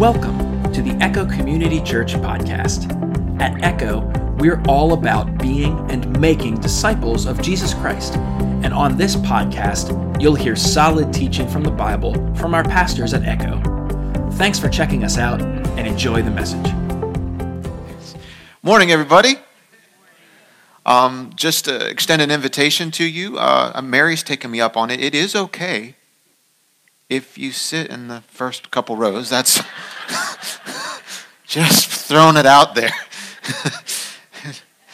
Welcome to the Echo Community Church podcast. At Echo, we're all about being and making disciples of Jesus Christ. And on this podcast, you'll hear solid teaching from the Bible from our pastors at Echo. Thanks for checking us out and enjoy the message. Morning, everybody. Um, just to extend an invitation to you. Uh, Mary's taken me up on it. It is okay if you sit in the first couple rows. That's just throwing it out there.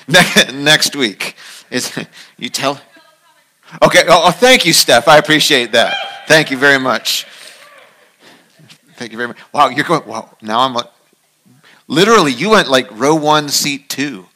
Next week, is you tell. Okay. Oh, oh, thank you, Steph. I appreciate that. Thank you very much. Thank you very much. Wow, you're going. Wow. Now I'm like, literally, you went like row one, seat two.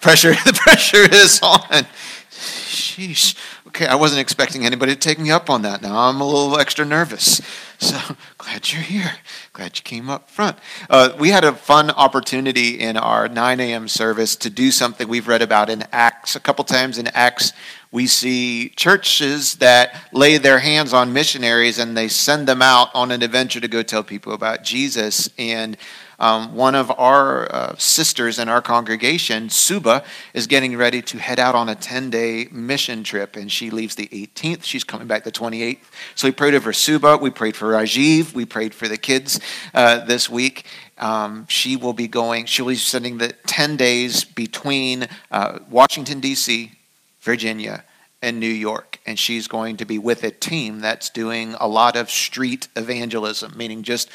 Pressure. The pressure is on. Sheesh okay, I wasn't expecting anybody to take me up on that. Now I'm a little extra nervous. So glad you're here. Glad you came up front. Uh, we had a fun opportunity in our 9 a.m. service to do something we've read about in Acts. A couple times in Acts, we see churches that lay their hands on missionaries and they send them out on an adventure to go tell people about Jesus. And um, one of our uh, sisters in our congregation, Suba, is getting ready to head out on a 10 day mission trip, and she leaves the 18th. She's coming back the 28th. So we prayed over Suba. We prayed for Rajiv. We prayed for the kids uh, this week. Um, she will be going, she'll be spending the 10 days between uh, Washington, D.C., Virginia, and New York. And she's going to be with a team that's doing a lot of street evangelism, meaning just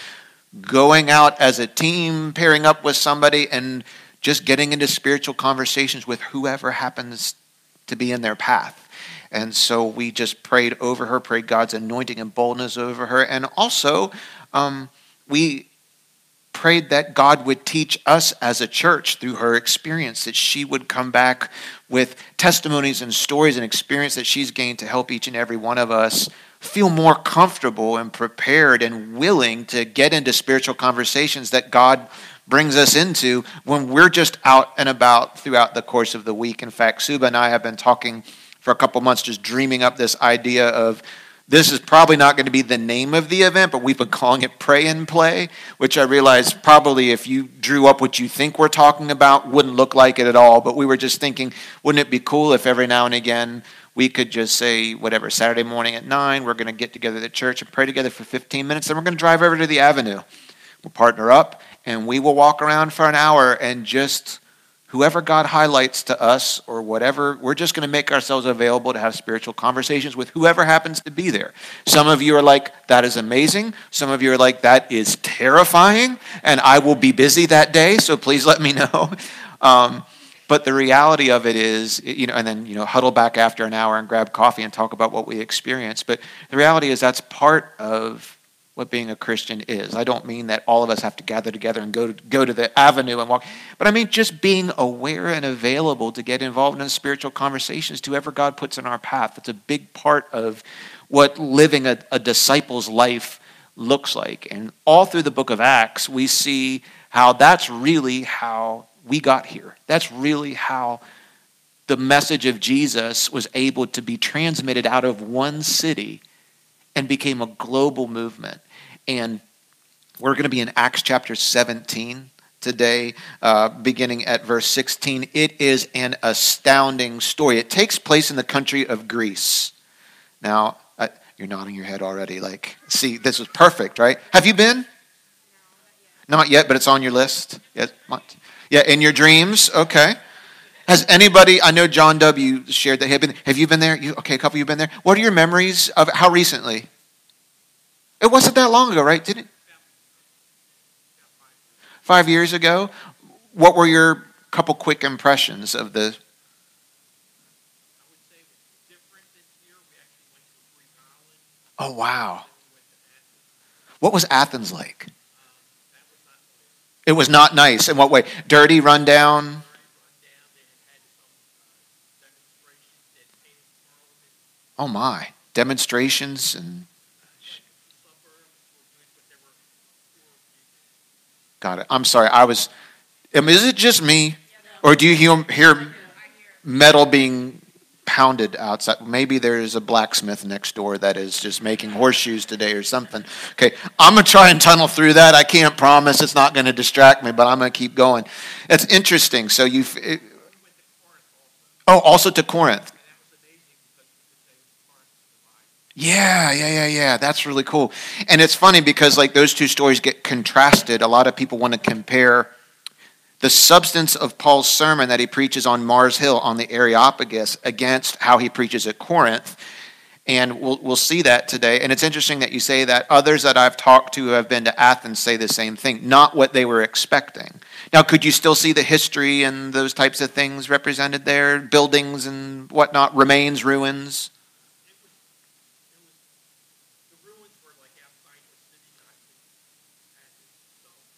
going out as a team, pairing up with somebody, and just getting into spiritual conversations with whoever happens to be in their path. And so we just prayed over her, prayed God's anointing and boldness over her. And also, um, we prayed that God would teach us as a church through her experience, that she would come back with testimonies and stories and experience that she's gained to help each and every one of us feel more comfortable and prepared and willing to get into spiritual conversations that God brings us into when we're just out and about throughout the course of the week. In fact, Suba and I have been talking for a couple months, just dreaming up this idea of this is probably not going to be the name of the event, but we've been calling it Pray and Play, which I realize probably if you drew up what you think we're talking about, wouldn't look like it at all. But we were just thinking, wouldn't it be cool if every now and again we could just say, whatever, Saturday morning at 9, we're going to get together at church and pray together for 15 minutes, then we're going to drive over to the avenue. We'll partner up, and we will walk around for an hour and just whoever God highlights to us or whatever, we're just going to make ourselves available to have spiritual conversations with whoever happens to be there. Some of you are like, that is amazing. Some of you are like, that is terrifying, and I will be busy that day, so please let me know. Um, but the reality of it is, you know, and then, you know, huddle back after an hour and grab coffee and talk about what we experienced. But the reality is that's part of what being a Christian is. I don't mean that all of us have to gather together and go to, go to the avenue and walk, but I mean just being aware and available to get involved in spiritual conversations to whoever God puts in our path. That's a big part of what living a, a disciple's life looks like. And all through the book of Acts, we see how that's really how we got here. That's really how the message of Jesus was able to be transmitted out of one city and became a global movement. And we're going to be in Acts chapter 17 today, uh, beginning at verse 16. It is an astounding story. It takes place in the country of Greece. Now, uh, you're nodding your head already. Like, see, this was perfect, right? Have you been? Not yet, but it's on your list. Yes. Yeah, in your dreams. Okay. Has anybody? I know John W. shared that. Have, been, have you been there? You, okay, a couple of you been there. What are your memories of how recently? It wasn't that long ago, right? Did it? Five years ago. What were your couple quick impressions of the? Oh wow! What was Athens like? It was not nice. In what way? Dirty, run down? Oh my. Demonstrations and. Got it. I'm sorry. I was. is it just me? Or do you hear, hear metal being pounded outside. Maybe there's a blacksmith next door that is just making horseshoes today or something. Okay, I'm going to try and tunnel through that. I can't promise it's not going to distract me, but I'm going to keep going. It's interesting. So you Oh, also to Corinth. Yeah, yeah, yeah, yeah. That's really cool. And it's funny because like those two stories get contrasted. A lot of people want to compare the substance of Paul's sermon that he preaches on Mars Hill on the Areopagus against how he preaches at Corinth. And we'll, we'll see that today. And it's interesting that you say that. Others that I've talked to who have been to Athens say the same thing, not what they were expecting. Now, could you still see the history and those types of things represented there? Buildings and whatnot, remains, ruins?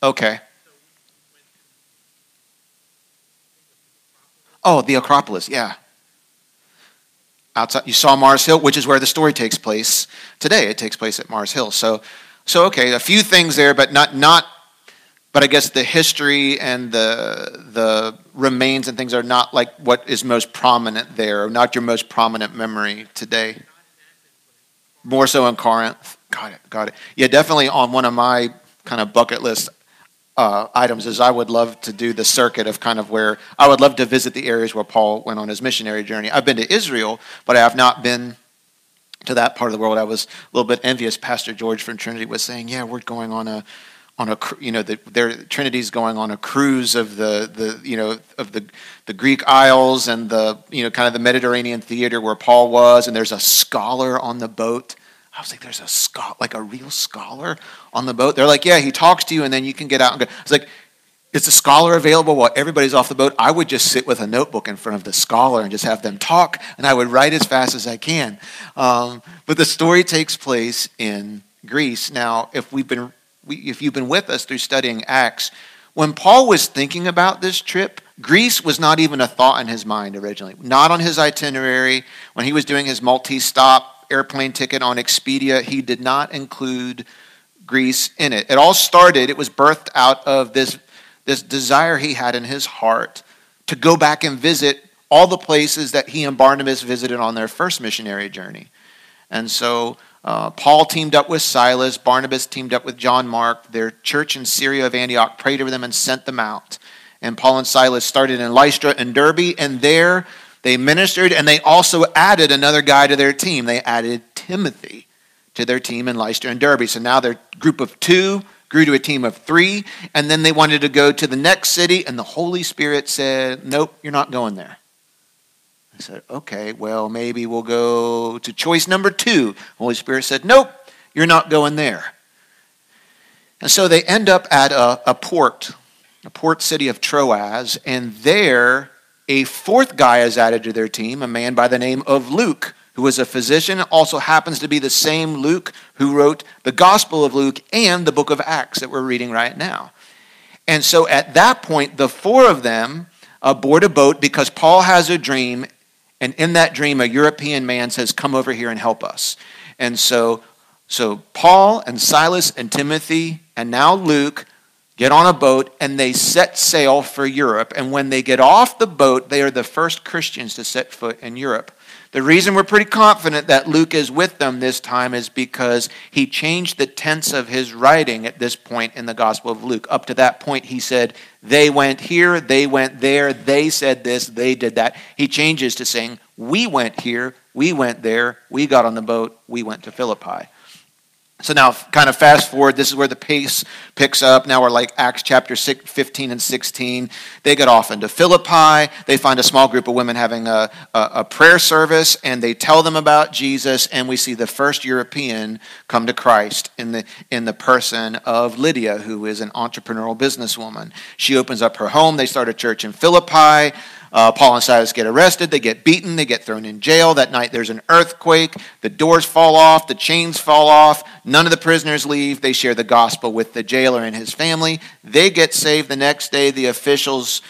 Okay. Oh, the Acropolis, yeah. Outside, you saw Mars Hill, which is where the story takes place today. It takes place at Mars Hill. So, so okay, a few things there, but not not. But I guess the history and the the remains and things are not like what is most prominent there, not your most prominent memory today. More so in Corinth. Got it. Got it. Yeah, definitely on one of my kind of bucket list uh, items is I would love to do the circuit of kind of where I would love to visit the areas where Paul went on his missionary journey. I've been to Israel, but I have not been to that part of the world. I was a little bit envious. Pastor George from Trinity was saying, "Yeah, we're going on a." On a, you know, the, their Trinity's going on a cruise of the, the, you know, of the, the Greek Isles and the, you know, kind of the Mediterranean theater where Paul was, and there's a scholar on the boat I was like, there's a scholar, like a real scholar on the boat. They're like, yeah, he talks to you and then you can get out and go. I was like, is the scholar available while everybody's off the boat? I would just sit with a notebook in front of the scholar and just have them talk, and I would write as fast as I can. Um, but the story takes place in Greece. Now, if we've been, we, if you've been with us through studying Acts, when Paul was thinking about this trip, Greece was not even a thought in his mind originally, not on his itinerary. When he was doing his multi stop airplane ticket on Expedia, he did not include Greece in it. It all started, it was birthed out of this, this desire he had in his heart to go back and visit all the places that he and Barnabas visited on their first missionary journey. And so uh, Paul teamed up with Silas, Barnabas teamed up with John Mark. Their church in Syria of Antioch prayed over them and sent them out. And Paul and Silas started in Lystra and Derbe, and there they ministered and they also added another guy to their team. They added Timothy to their team in Lystra and Derbe. So now their group of two grew to a team of three, and then they wanted to go to the next city, and the Holy Spirit said, Nope, you're not going there. I said, Okay, well, maybe we'll go to choice number two. Holy Spirit said, Nope, you're not going there. And so they end up at a, a port, a port city of Troas, and there a fourth guy is added to their team, a man by the name of Luke, who is a physician, also happens to be the same Luke who wrote the Gospel of Luke and the book of Acts that we're reading right now. And so at that point, the four of them board a boat because Paul has a dream, and in that dream, a European man says, Come over here and help us. And so, so Paul and Silas and Timothy and now Luke get on a boat, and they set sail for Europe. And when they get off the boat, they are the first Christians to set foot in Europe. The reason we're pretty confident that Luke is with them this time is because he changed the tense of his writing at this point in the Gospel of Luke. Up to that point, he said, They went here, they went there, they said this, they did that. He changes to saying, We went here, we went there, we got on the boat, we went to Philippi. So now, kind of fast forward, this is where the pace picks up. Now we're like Acts chapter 15 and 16. They get off into Philippi. They find a small group of women having a, a, a, prayer service, and they tell them about Jesus. And we see the first European come to Christ in the, in the person of Lydia, who is an entrepreneurial businesswoman. She opens up her home. They start a church in Philippi. Uh, Paul and Silas get arrested. They get beaten. They get thrown in jail. That night there's an earthquake. The doors fall off. The chains fall off. None of the prisoners leave. They share the gospel with the jailer and his family. They get saved the next day. The officials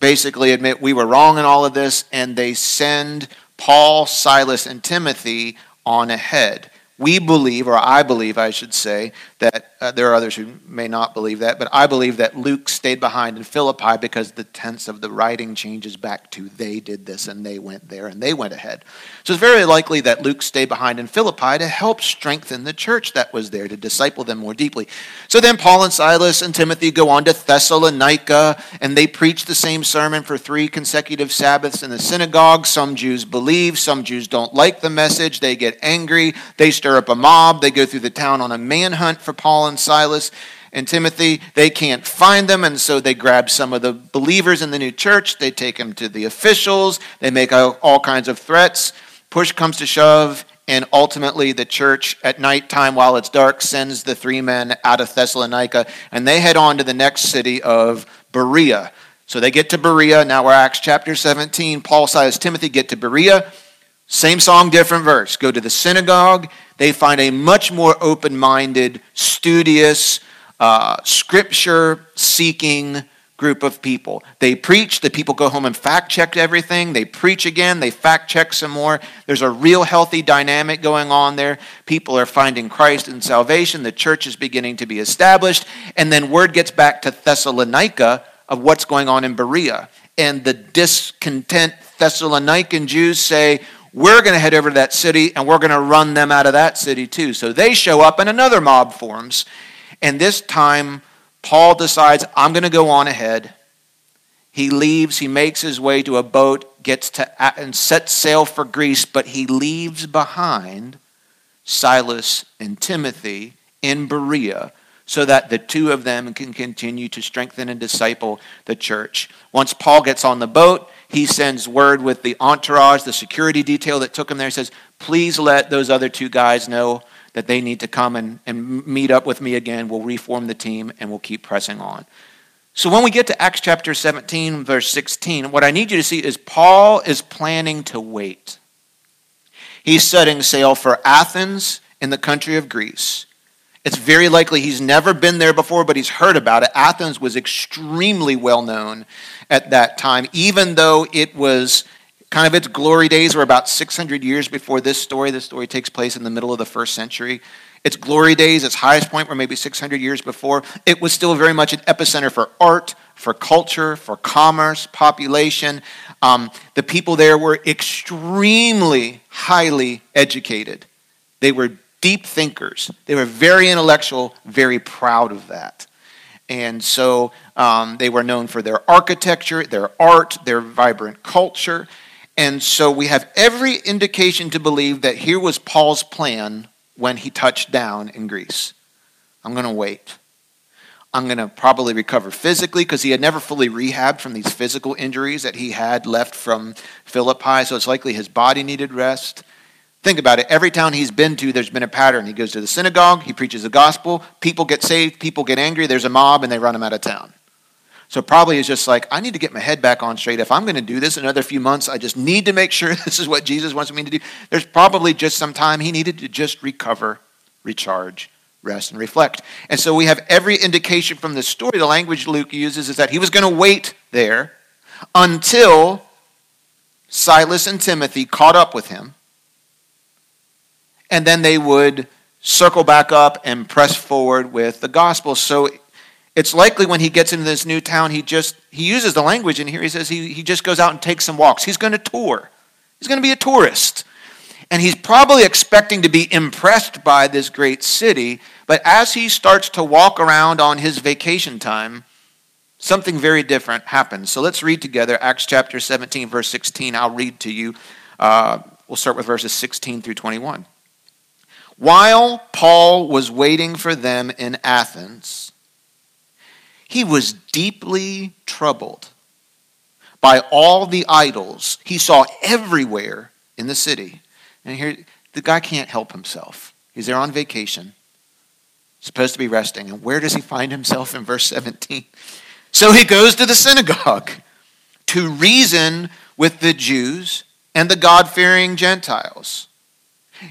basically admit we were wrong in all of this, and they send Paul, Silas, and Timothy on ahead. we believe, or I believe, I should say, that uh, there are others who may not believe that, but I believe that Luke stayed behind in Philippi because the tense of the writing changes back to they did this and they went there and they went ahead. So it's very likely that Luke stayed behind in Philippi to help strengthen the church that was there, to disciple them more deeply. So then Paul and Silas and Timothy go on to Thessalonica and they preach the same sermon for three consecutive Sabbaths in the synagogue. Some Jews believe, some Jews don't like the message. They get angry, they stir up a mob. They go through the town on a manhunt for Paul and Silas and Timothy. They can't find them, and so they grab some of the believers in the new church. They take them to the officials. They make all kinds of threats. Push comes to shove, and ultimately the church at nighttime while it's dark sends the three men out of Thessalonica, and they head on to the next city of Berea. So they get to Berea. Now we're Acts chapter 17. Paul, Silas, Timothy get to Berea. Same song, different verse. Go to the synagogue. They find a much more open minded, studious, uh, scripture seeking group of people. They preach, the people go home and fact check everything. They preach again, they fact check some more. There's a real healthy dynamic going on there. People are finding Christ and salvation. The church is beginning to be established. And then word gets back to Thessalonica of what's going on in Berea. And the discontent Thessalonican Jews say, we're going to head over to that city and we're going to run them out of that city too. So they show up and another mob forms. And this time, Paul decides, I'm going to go on ahead. He leaves, he makes his way to a boat, gets to uh, and sets sail for Greece, but he leaves behind Silas and Timothy in Berea so that the two of them can continue to strengthen and disciple the church. Once Paul gets on the boat, he sends word with the entourage, the security detail that took him there. He says, Please let those other two guys know that they need to come and, and meet up with me again. We'll reform the team and we'll keep pressing on. So when we get to Acts chapter 17, verse 16, what I need you to see is Paul is planning to wait. He's setting sail for Athens in the country of Greece. It's very likely he's never been there before, but he's heard about it. Athens was extremely well known at that time, even though it was kind of its glory days were about 600 years before this story. This story takes place in the middle of the first century. Its glory days, its highest point were maybe 600 years before. It was still very much an epicenter for art, for culture, for commerce, population. Um, the people there were extremely highly educated. They were deep thinkers. They were very intellectual, very proud of that. And so um, they were known for their architecture, their art, their vibrant culture. And so we have every indication to believe that here was Paul's plan when he touched down in Greece. I'm going to wait. I'm going to probably recover physically because he had never fully rehabbed from these physical injuries that he had left from Philippi. So it's likely his body needed rest. Think about it. Every town he's been to, there's been a pattern. He goes to the synagogue, he preaches the gospel, people get saved, people get angry, there's a mob, and they run him out of town. So probably he's just like, I need to get my head back on straight. If I'm going to do this another few months, I just need to make sure this is what Jesus wants me to do. There's probably just some time he needed to just recover, recharge, rest, and reflect. And so we have every indication from the story, the language Luke uses is that he was going to wait there until Silas and Timothy caught up with him and then they would circle back up and press forward with the gospel. So it's likely when he gets into this new town, he just he uses the language in here. He says he, he just goes out and takes some walks. He's going to tour. He's going to be a tourist. And he's probably expecting to be impressed by this great city. But as he starts to walk around on his vacation time, something very different happens. So let's read together Acts chapter 17, verse 16. I'll read to you. Uh, we'll start with verses 16 through 21. While Paul was waiting for them in Athens, he was deeply troubled by all the idols he saw everywhere in the city. And here, the guy can't help himself. He's there on vacation, supposed to be resting. And where does he find himself in verse 17? So he goes to the synagogue to reason with the Jews and the God fearing Gentiles.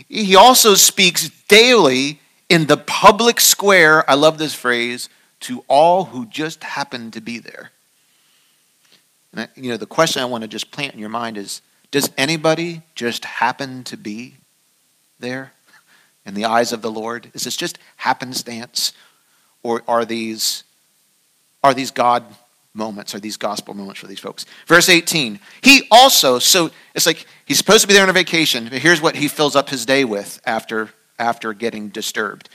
He also speaks daily in the public square, I love this phrase, to all who just happen to be there. And I, you know, the question I want to just plant in your mind is does anybody just happen to be there? in the eyes of the Lord? Is this just happenstance? Or are these, are these God moments, are these gospel moments for these folks? Verse 18, he also, so it's like he's supposed to be there on a vacation, but here's what he fills up his day with after, after getting disturbed.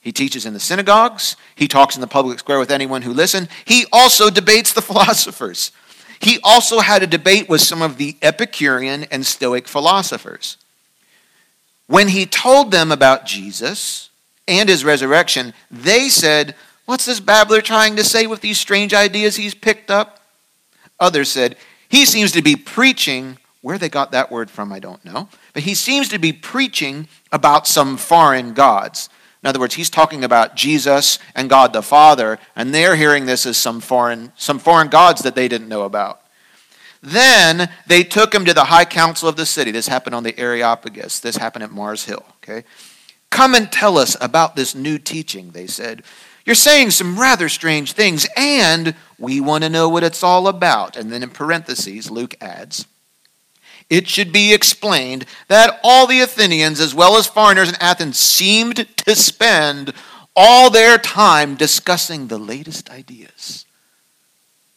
He teaches in the synagogues. He talks in the public square with anyone who listen. He also debates the philosophers. He also had a debate with some of the Epicurean and Stoic philosophers. When he told them about Jesus and his resurrection, they said, What's this babbler trying to say with these strange ideas he's picked up? Others said, He seems to be preaching. Where they got that word from, I don't know. But he seems to be preaching about some foreign gods. In other words, he's talking about Jesus and God the Father, and they're hearing this as some foreign, some foreign gods that they didn't know about. Then they took him to the high council of the city. This happened on the Areopagus. This happened at Mars Hill. Okay, come and tell us about this new teaching. They said, "You're saying some rather strange things, and we want to know what it's all about." And then in parentheses, Luke adds, "It should be explained that all the Athenians, as well as foreigners in Athens, seemed to spend all their time discussing the latest ideas."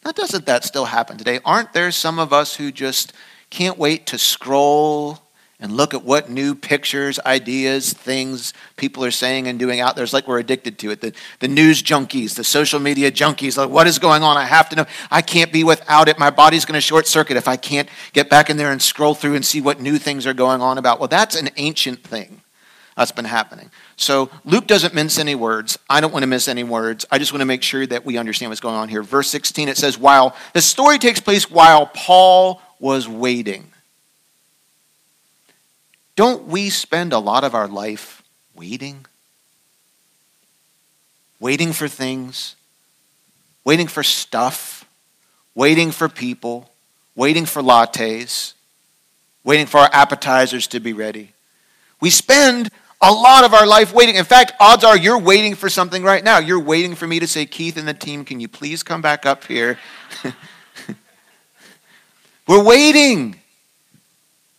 Now, doesn't that still happen today? Aren't there some of us who just can't wait to scroll and look at what new pictures, ideas, things people are saying and doing out there? It's like we're addicted to it. The, the news junkies, the social media junkies, like, what is going on? I have to know. I can't be without it. My body's going to short circuit if I can't get back in there and scroll through and see what new things are going on about. Well, that's an ancient thing that's been happening. So Luke doesn't mince any words. I don't want to miss any words. I just want to make sure that we understand what's going on here. Verse 16, it says, while the story takes place while Paul was waiting. Don't we spend a lot of our life waiting? Waiting for things, waiting for stuff, waiting for people, waiting for lattes, waiting for our appetizers to be ready. We spend a lot of our life waiting. In fact, odds are you're waiting for something right now. You're waiting for me to say, Keith and the team, can you please come back up here? We're waiting.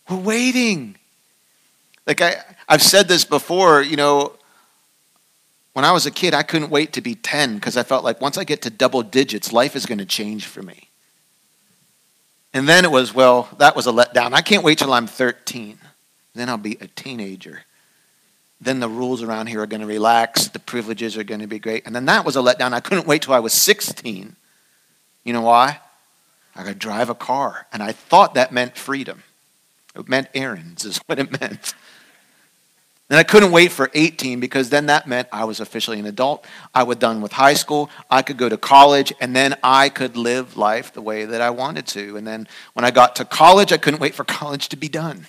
We're waiting. Like I, I've said this before, you know, when I was a kid, I couldn't wait to be 10 because I felt like once I get to double digits, life is going to change for me. And then it was, well, that was a letdown. I can't wait till I'm 13. Then I'll be a teenager then the rules around here are going to relax, the privileges are going to be great. And then that was a letdown. I couldn't wait till I was 16. You know why? I could drive a car, and I thought that meant freedom. It meant errands, is what it meant. And I couldn't wait for 18 because then that meant I was officially an adult. I was done with high school. I could go to college, and then I could live life the way that I wanted to. And then when I got to college, I couldn't wait for college to be done.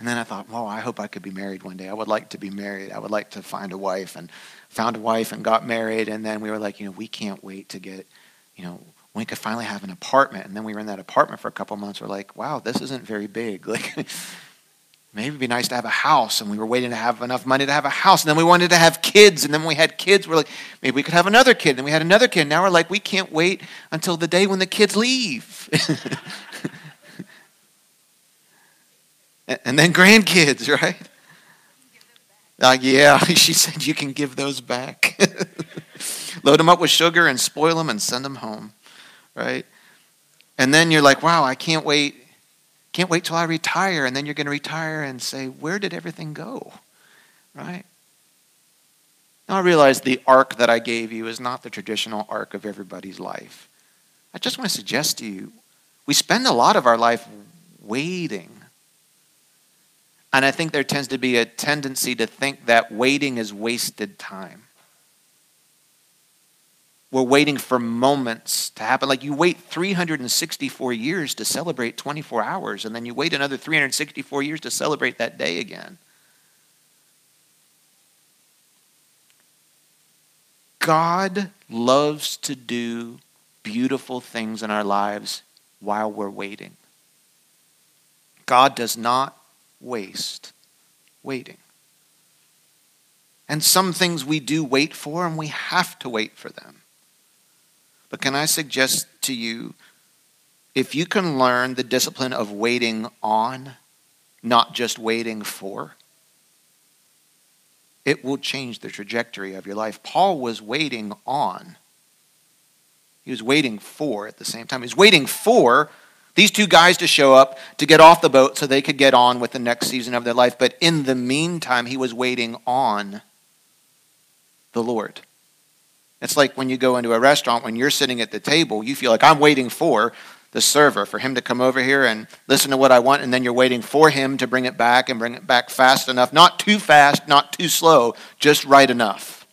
And then I thought, well, I hope I could be married one day. I would like to be married. I would like to find a wife and found a wife and got married. And then we were like, you know, we can't wait to get, you know, we could finally have an apartment. And then we were in that apartment for a couple months. We're like, wow, this isn't very big. Like, maybe it'd be nice to have a house. And we were waiting to have enough money to have a house. And then we wanted to have kids. And then we had kids, we're like, maybe we could have another kid. And we had another kid. Now we're like, we can't wait until the day when the kids leave. and then grandkids, right? Yeah, she said you can give those back. Load them up with sugar and spoil them and send them home, right? And then you're like, wow, I can't wait. Can't wait till I retire. And then you're going to retire and say, where did everything go? Right? Now I realize the arc that I gave you is not the traditional arc of everybody's life. I just want to suggest to you, we spend a lot of our life waiting and I think there tends to be a tendency to think that waiting is wasted time. We're waiting for moments to happen. Like you wait 364 years to celebrate 24 hours, and then you wait another 364 years to celebrate that day again. God loves to do beautiful things in our lives while we're waiting. God does not waste waiting. And some things we do wait for, and we have to wait for them. But can I suggest to you if you can learn the discipline of waiting on, not just waiting for, it will change the trajectory of your life. Paul was waiting on. He was waiting for at the same time. He was waiting for these two guys to show up to get off the boat so they could get on with the next season of their life. But in the meantime, he was waiting on the Lord. It's like when you go into a restaurant, when you're sitting at the table, you feel like I'm waiting for the server, for him to come over here and listen to what I want, and then you're waiting for him to bring it back and bring it back fast enough. Not too fast, not too slow, just right enough.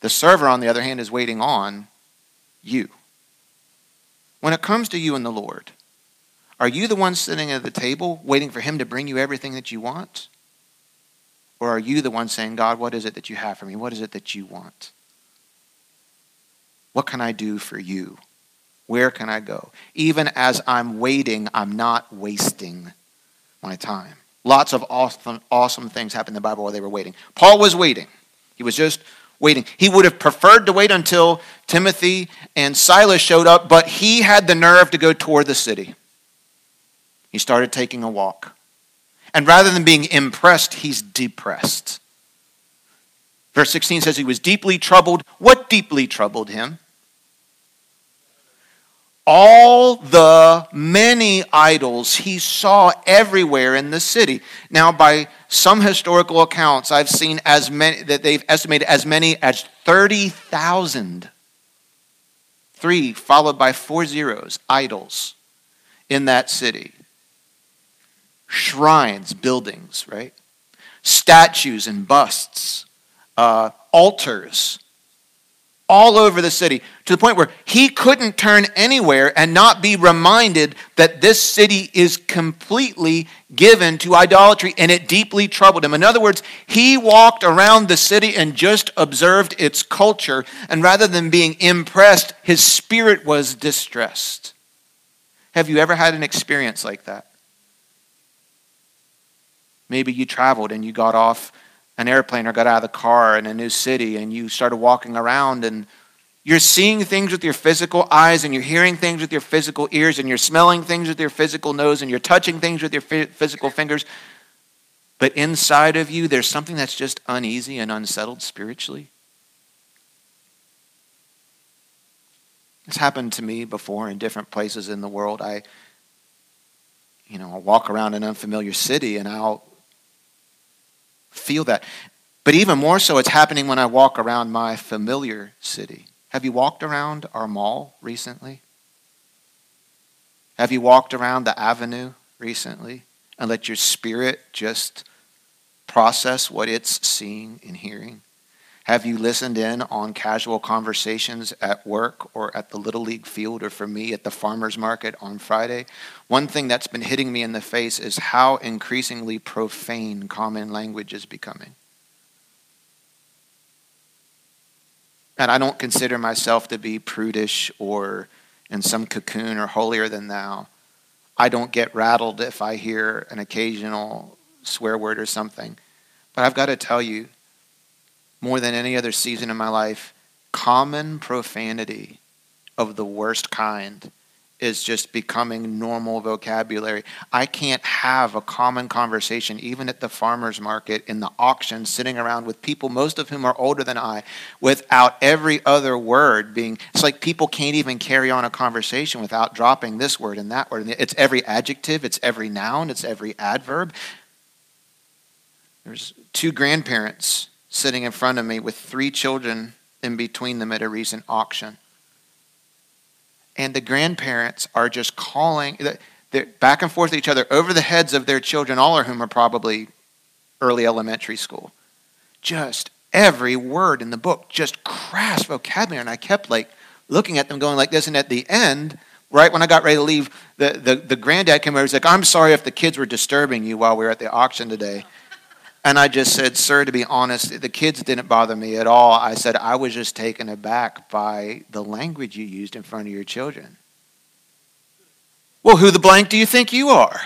The server, on the other hand, is waiting on you. When it comes to you and the Lord, are you the one sitting at the table waiting for him to bring you everything that you want? Or are you the one saying, God, what is it that you have for me? What is it that you want? What can I do for you? Where can I go? Even as I'm waiting, I'm not wasting my time. Lots of awesome, awesome things happen in the Bible while they were waiting. Paul was waiting. He was just waiting. He would have preferred to wait until Timothy and Silas showed up, but he had the nerve to go toward the city. He started taking a walk. And rather than being impressed, he's depressed. Verse 16 says he was deeply troubled. What deeply troubled him? all the many idols he saw everywhere in the city. Now, by some historical accounts, I've seen as many that they've estimated as many as 30,000. Three followed by four zeros, idols in that city. Shrines, buildings, right? Statues and busts, uh, altars all over the city to the point where he couldn't turn anywhere and not be reminded that this city is completely given to idolatry and it deeply troubled him. In other words, he walked around the city and just observed its culture, and rather than being impressed, his spirit was distressed. Have you ever had an experience like that? Maybe you traveled and you got off an airplane or got out of the car in a new city and you started walking around and you're seeing things with your physical eyes and you're hearing things with your physical ears and you're smelling things with your physical nose and you're touching things with your physical fingers. But inside of you, there's something that's just uneasy and unsettled spiritually. It's happened to me before in different places in the world. I, you know, I'll walk around an unfamiliar city and I'll feel that. But even more so, it's happening when I walk around my familiar city. Have you walked around our mall recently? Have you walked around the avenue recently and let your spirit just process what it's seeing and hearing? Have you listened in on casual conversations at work or at the Little League field or for me at the farmer's market on Friday? One thing that's been hitting me in the face is how increasingly profane common language is becoming. And I don't consider myself to be prudish or in some cocoon or holier than thou. I don't get rattled if I hear an occasional swear word or something. But I've got to tell you, more than any other season in my life, common profanity of the worst kind is just becoming normal vocabulary. I can't have a common conversation, even at the farmer's market, in the auction, sitting around with people, most of whom are older than I, without every other word being. It's like people can't even carry on a conversation without dropping this word and that word. It's every adjective, it's every noun, it's every adverb. There's two grandparents sitting in front of me with three children in between them at a recent auction. And the grandparents are just calling, they're back and forth to each other over the heads of their children, all of whom are probably early elementary school. Just every word in the book, just crass vocabulary. And I kept like looking at them going like this. And at the end, right when I got ready to leave, the, the, the granddad came over. He's like, I'm sorry if the kids were disturbing you while we were at the auction today. And I just said, Sir, to be honest, the kids didn't bother me at all. I said, I was just taken aback by the language you used in front of your children. Well, who the blank do you think you are?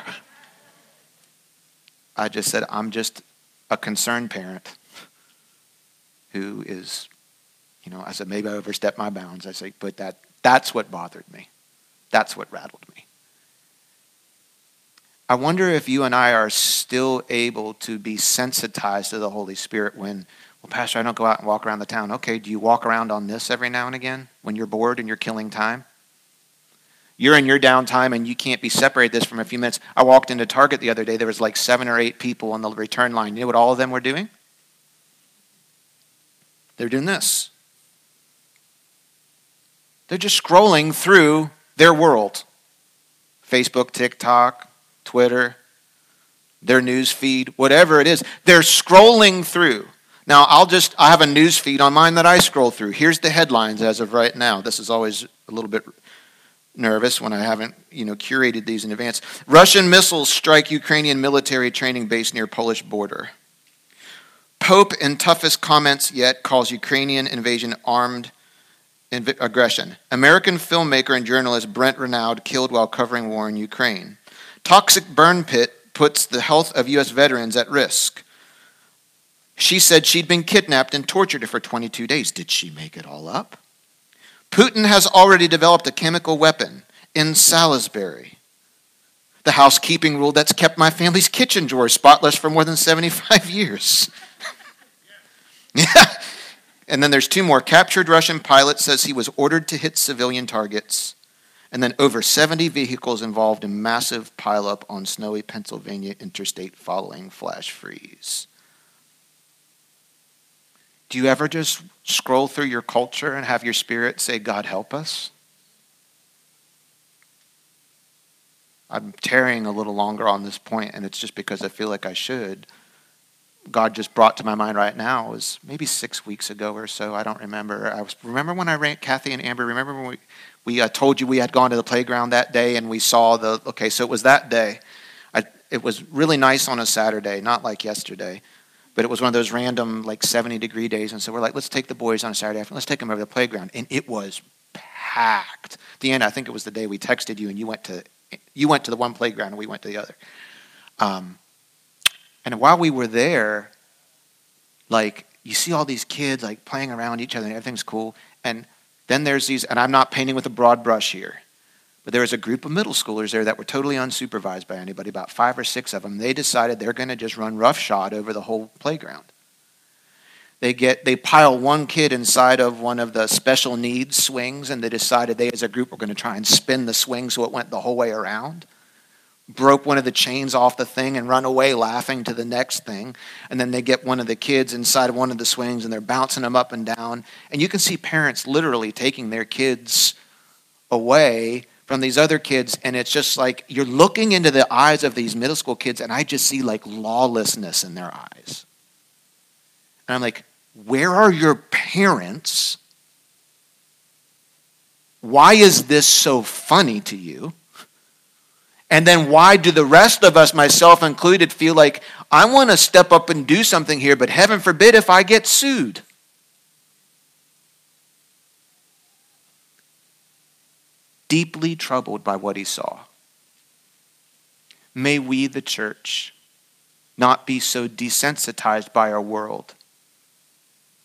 I just said, I'm just a concerned parent who is, you know, I said, maybe I overstepped my bounds. I said, but that, that's what bothered me. That's what rattled me. I wonder if you and I are still able to be sensitized to the Holy Spirit when, well, Pastor, I don't go out and walk around the town. Okay, do you walk around on this every now and again when you're bored and you're killing time? You're in your downtime and you can't be separated this from a few minutes. I walked into Target the other day. There was like seven or eight people on the return line. You know what all of them were doing? They're doing this. They're just scrolling through their world Facebook, TikTok, Twitter, their news feed, whatever it is. They're scrolling through. Now, I'll just, I have a news feed on mine that I scroll through. Here's the headlines as of right now. This is always a little bit nervous when I haven't, you know, curated these in advance. Russian missiles strike Ukrainian military training base near Polish border. Pope in toughest comments yet calls Ukrainian invasion armed inv- aggression. American filmmaker and journalist Brent Renaud killed while covering war in Ukraine. Toxic burn pit puts the health of U.S. veterans at risk. She said she'd been kidnapped and tortured for 22 days. Did she make it all up? Putin has already developed a chemical weapon in Salisbury. The housekeeping rule that's kept my family's kitchen drawer spotless for more than 75 years. yeah. And then there's two more. Captured Russian pilot says he was ordered to hit civilian targets. And then over 70 vehicles involved in massive pileup on snowy Pennsylvania interstate following flash freeze. Do you ever just scroll through your culture and have your spirit say, God, help us? I'm tarrying a little longer on this point, and it's just because I feel like I should. God just brought to my mind right now was maybe six weeks ago or so. I don't remember. I was remember when I ran Kathy and Amber. Remember when we we uh, told you we had gone to the playground that day and we saw the okay. So it was that day. I, it was really nice on a Saturday, not like yesterday, but it was one of those random like 70 degree days. And so we're like, let's take the boys on a Saturday afternoon. Let's take them over to the playground, and it was packed. At the end, I think it was the day we texted you and you went to you went to the one playground and we went to the other. Um, and while we were there, like you see all these kids like playing around each other and everything's cool. And then there's these, and I'm not painting with a broad brush here, but there was a group of middle schoolers there that were totally unsupervised by anybody, about five or six of them. They decided they're going to just run roughshod over the whole playground. They get they pile one kid inside of one of the special needs swings, and they decided they as a group were going to try and spin the swing so it went the whole way around broke one of the chains off the thing and run away laughing to the next thing. And then they get one of the kids inside of one of the swings and they're bouncing them up and down. And you can see parents literally taking their kids away from these other kids. And it's just like you're looking into the eyes of these middle school kids, and I just see like lawlessness in their eyes. And I'm like, where are your parents? Why is this so funny to you? And then why do the rest of us, myself included, feel like I want to step up and do something here, but heaven forbid if I get sued? Deeply troubled by what he saw. May we, the church, not be so desensitized by our world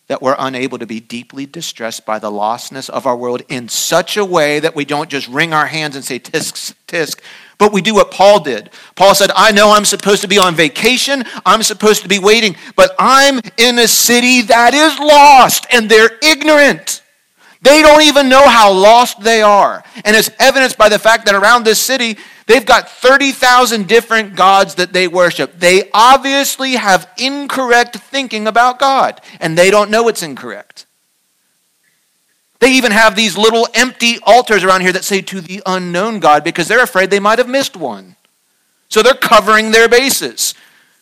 that we're unable to be deeply distressed by the lostness of our world in such a way that we don't just wring our hands and say, tisk, tisk, but we do what Paul did. Paul said, I know I'm supposed to be on vacation, I'm supposed to be waiting, but I'm in a city that is lost and they're ignorant. They don't even know how lost they are. And it's evidenced by the fact that around this city, they've got 30,000 different gods that they worship. They obviously have incorrect thinking about God, and they don't know it's incorrect. They even have these little empty altars around here that say to the unknown God because they're afraid they might have missed one. So they're covering their bases.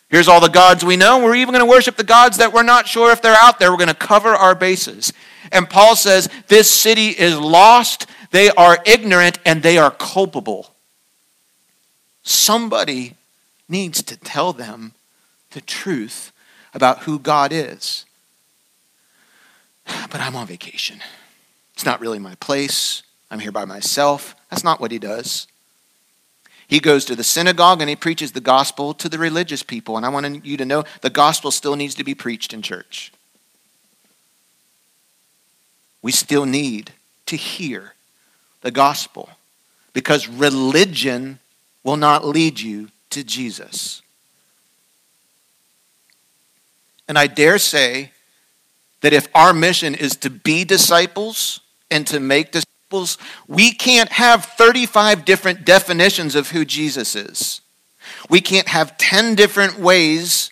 Here's all the gods we know. We're even going to worship the gods that we're not sure if they're out there. We're going to cover our bases. And Paul says this city is lost, they are ignorant, and they are culpable. Somebody needs to tell them the truth about who God is. But I'm on vacation. It's not really my place. I'm here by myself. That's not what he does. He goes to the synagogue and he preaches the gospel to the religious people. And I want you to know the gospel still needs to be preached in church. We still need to hear the gospel because religion will not lead you to Jesus. And I dare say that if our mission is to be disciples and to make disciples, we can't have 35 different definitions of who Jesus is. We can't have 10 different ways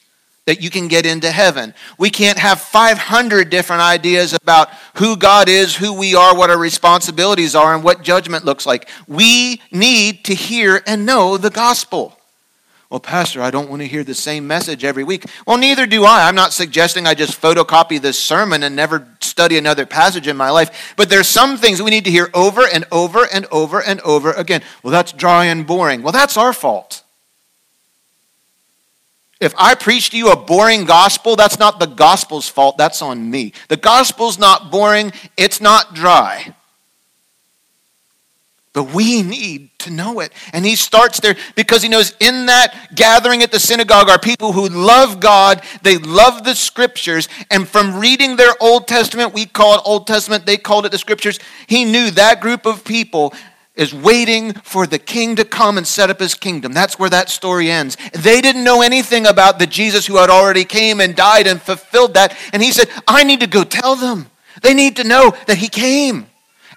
that you can get into heaven. We can't have 500 different ideas about who God is, who we are, what our responsibilities are, and what judgment looks like. We need to hear and know the gospel. Well, Pastor, I don't want to hear the same message every week. Well, neither do I. I'm not suggesting I just photocopy this sermon and never study another passage in my life. But there's some things we need to hear over and over and over and over again. Well, that's dry and boring. Well, that's our fault. If I preach to you a boring gospel, that's not the gospel's fault, that's on me. The gospel's not boring, it's not dry. But we need to know it. And he starts there because he knows in that gathering at the synagogue are people who love God, they love the scriptures, and from reading their Old Testament, we call it Old Testament, they called it the scriptures, he knew that group of people is waiting for the king to come and set up his kingdom. That's where that story ends. They didn't know anything about the Jesus who had already came and died and fulfilled that. And he said, I need to go tell them. They need to know that he came.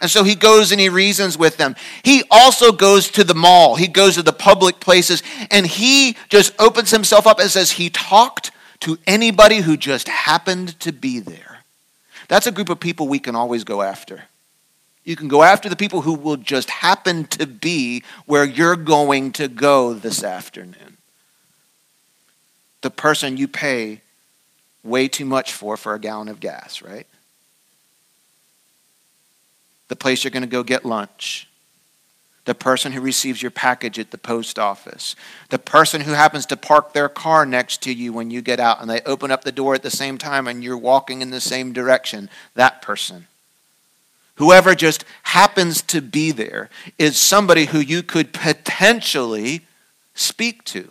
And so he goes and he reasons with them. He also goes to the mall. He goes to the public places and he just opens himself up and says he talked to anybody who just happened to be there. That's a group of people we can always go after. You can go after the people who will just happen to be where you're going to go this afternoon. The person you pay way too much for for a gallon of gas, right? The place you're going to go get lunch. The person who receives your package at the post office. The person who happens to park their car next to you when you get out and they open up the door at the same time and you're walking in the same direction. That person whoever just happens to be there is somebody who you could potentially speak to.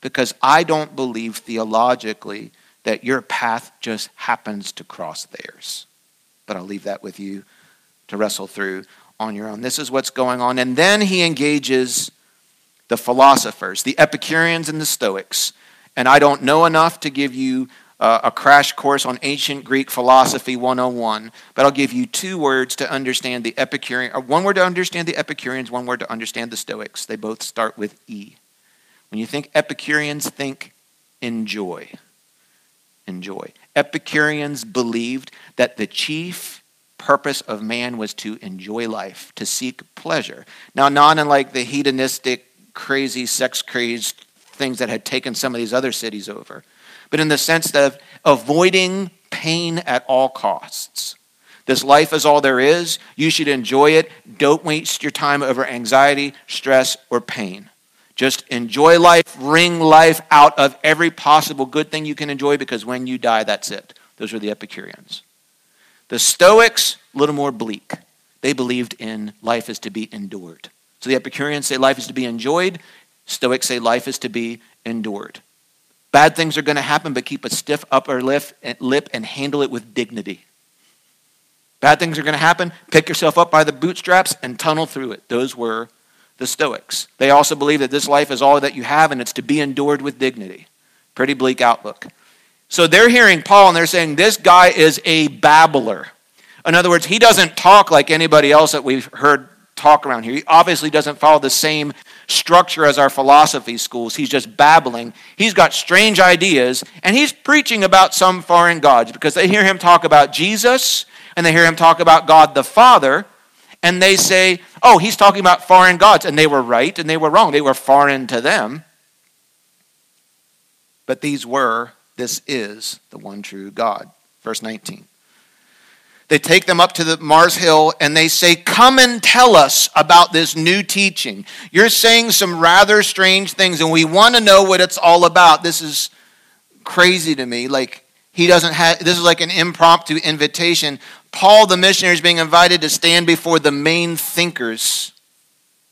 Because I don't believe theologically that your path just happens to cross theirs. But I'll leave that with you to wrestle through on your own. This is what's going on. And then he engages the philosophers, the Epicureans and the Stoics. And I don't know enough to give you uh, a crash course on ancient Greek philosophy 101, but I'll give you two words to understand the Epicurean, or one word to understand the Epicureans, one word to understand the Stoics. They both start with E. When you think Epicureans, think enjoy. Enjoy. Epicureans believed that the chief purpose of man was to enjoy life, to seek pleasure. Now, not unlike the hedonistic, crazy, sex crazed things that had taken some of these other cities over but in the sense of avoiding pain at all costs. This life is all there is. You should enjoy it. Don't waste your time over anxiety, stress, or pain. Just enjoy life, wring life out of every possible good thing you can enjoy because when you die, that's it. Those are the Epicureans. The Stoics, a little more bleak. They believed in life is to be endured. So the Epicureans say life is to be enjoyed. Stoics say life is to be endured. Bad things are going to happen, but keep a stiff upper eh, lip and handle it with dignity. Bad things are going to happen, pick yourself up by the bootstraps and tunnel through it. Those were the Stoics. They also believe that this life is all that you have and it's to be endured with dignity. Pretty bleak outlook. So they're hearing Paul and they're saying, This guy is a babbler. In other words, he doesn't talk like anybody else that we've heard talk around here. He obviously doesn't follow the same structure as our philosophy schools. He's just babbling. He's got strange ideas, and he's preaching about some foreign gods because they hear him talk about Jesus and they hear him talk about God the Father, and they say, oh, he's talking about foreign gods. And they were right and they were wrong. They were foreign to them. But these were, this is the one true God. Verse 19. They take them up to the Mars Hill and they say, Come and tell us about this new teaching. You're saying some rather strange things, and we want to know what it's all about. This is crazy to me. Like, he doesn't have, this is like an impromptu invitation. Paul, the missionary, is being invited to stand before the main thinkers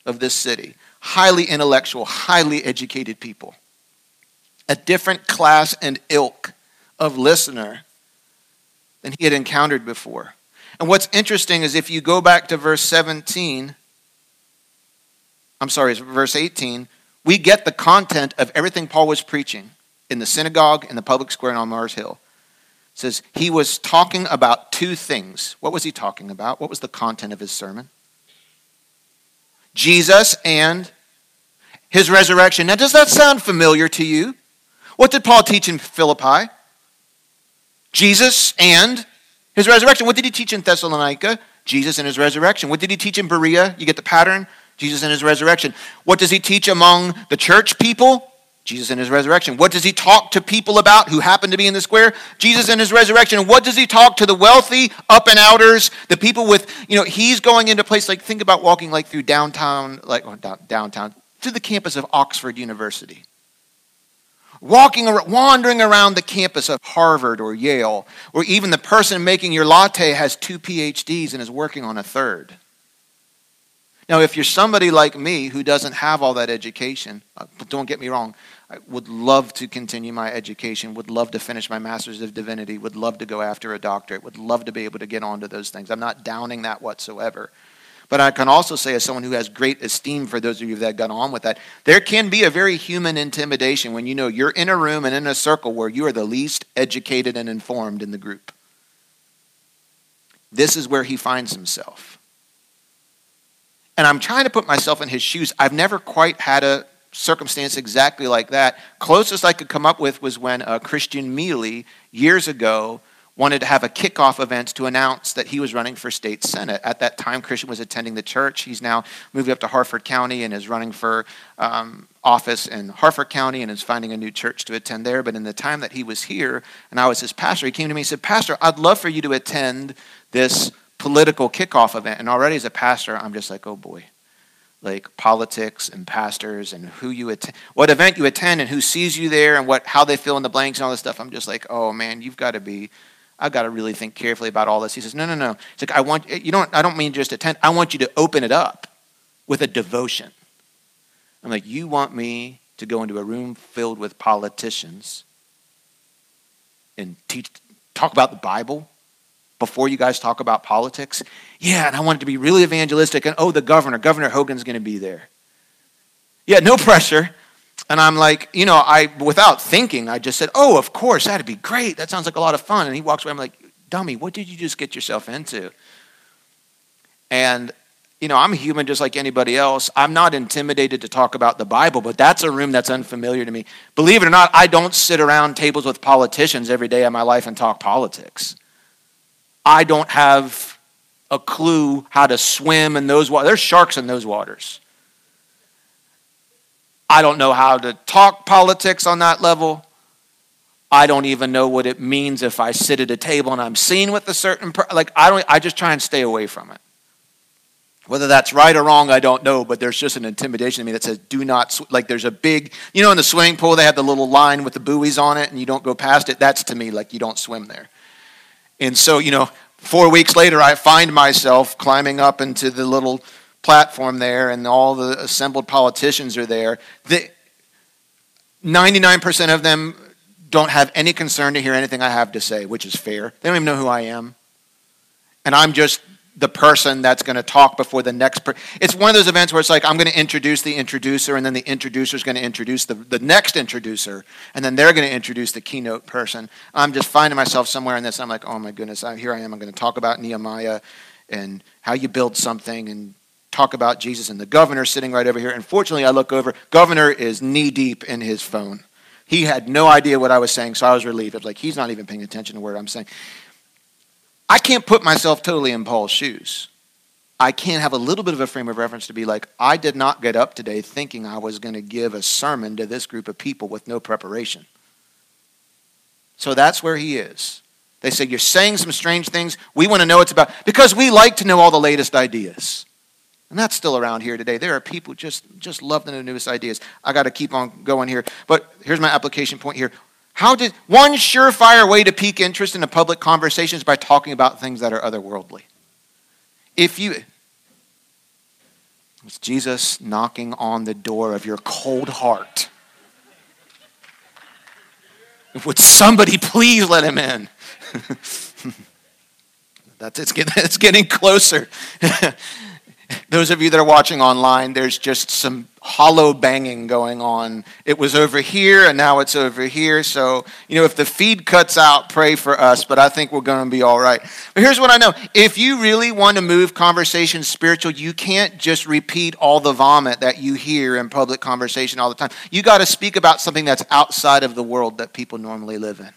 of this city highly intellectual, highly educated people. A different class and ilk of listener than he had encountered before. And what's interesting is if you go back to verse 17, I'm sorry, verse 18, we get the content of everything Paul was preaching in the synagogue, in the public square, and on Mars Hill. It says he was talking about two things. What was he talking about? What was the content of his sermon? Jesus and his resurrection. Now, does that sound familiar to you? What did Paul teach in Philippi? Jesus and his resurrection. What did he teach in Thessalonica? Jesus and his resurrection. What did he teach in Berea? You get the pattern? Jesus and his resurrection. What does he teach among the church people? Jesus and his resurrection. What does he talk to people about who happen to be in the square? Jesus and his resurrection. What does he talk to the wealthy, up and outers, the people with, you know, he's going into place like, think about walking like through downtown, like downtown, to the campus of Oxford University. Walking, wandering around the campus of Harvard or Yale, or even the person making your latte has two PhDs and is working on a third. Now, if you're somebody like me who doesn't have all that education, uh, don't get me wrong, I would love to continue my education, would love to finish my master's of divinity, would love to go after a doctorate, would love to be able to get onto those things. I'm not downing that whatsoever. But I can also say, as someone who has great esteem for those of you that got on with that, there can be a very human intimidation when you know you're in a room and in a circle where you are the least educated and informed in the group. This is where he finds himself. And I'm trying to put myself in his shoes. I've never quite had a circumstance exactly like that. Closest I could come up with was when uh, Christian Miele, years ago, wanted to have a kickoff event to announce that he was running for state senate. At that time, Christian was attending the church. He's now moved up to Harford County and is running for um, office in Harford County and is finding a new church to attend there. But in the time that he was here and I was his pastor, he came to me and said, Pastor, I'd love for you to attend this political kickoff event. And already as a pastor, I'm just like, oh boy. Like politics and pastors and who you attend, what event you attend and who sees you there and what how they fill in the blanks and all this stuff. I'm just like, oh man, you've got to be, I've got to really think carefully about all this. He says, no, no, no. It's like I want you don't. I don't mean just attend. I want you to open it up with a devotion. I'm like, you want me to go into a room filled with politicians and teach, talk about the Bible? before you guys talk about politics? Yeah, and I want it to be really evangelistic. And oh, the governor, Governor Hogan's going to be there. Yeah, no pressure. And I'm like, you know, I without thinking, I just said, "Oh, of course, that'd be great. That sounds like a lot of fun." And he walks away. I'm like, "Dummy, what did you just get yourself into?" And you know, I'm human just like anybody else. I'm not intimidated to talk about the Bible, but that's a room that's unfamiliar to me. Believe it or not, I don't sit around tables with politicians every day of my life and talk politics. I don't have a clue how to swim in those waters. There's sharks in those waters. I don't know how to talk politics on that level. I don't even know what it means if I sit at a table and I'm seen with a certain per- like I don't I just try and stay away from it. Whether that's right or wrong, I don't know, but there's just an intimidation to me that says do not sw-. like there's a big, you know in the swimming pool they have the little line with the buoys on it and you don't go past it. That's to me like you don't swim there. And so, you know, four weeks later, I find myself climbing up into the little platform there, and all the assembled politicians are there. The, 99% of them don't have any concern to hear anything I have to say, which is fair. They don't even know who I am. And I'm just the person that's going to talk before the next person. It's one of those events where it's like, I'm going to introduce the introducer, and then the introducer is going to introduce the, the next introducer, and then they're going to introduce the keynote person. I'm just finding myself somewhere in this. I'm like, oh my goodness, here I am. I'm going to talk about Nehemiah and how you build something and talk about Jesus. And the governor sitting right over here. And fortunately, I look over, governor is knee deep in his phone. He had no idea what I was saying, so I was relieved. It was like, he's not even paying attention to what I'm saying. I can't put myself totally in Paul's shoes. I can't have a little bit of a frame of reference to be like, I did not get up today thinking I was going to give a sermon to this group of people with no preparation. So that's where he is. They say, You're saying some strange things. We want to know it's about, because we like to know all the latest ideas. And that's still around here today. There are people just just love the newest ideas. I got to keep on going here. But here's my application point here. How did one surefire way to pique interest in a public conversation is by talking about things that are otherworldly. If you it's Jesus knocking on the door of your cold heart. Would somebody please let him in? That's it's getting, it's getting closer. Those of you that are watching online, there's just some hollow banging going on. It was over here and now it's over here. So, you know, if the feed cuts out, pray for us, but I think we're going to be all right. But here's what I know if you really want to move conversation spiritual, you can't just repeat all the vomit that you hear in public conversation all the time. You got to speak about something that's outside of the world that people normally live in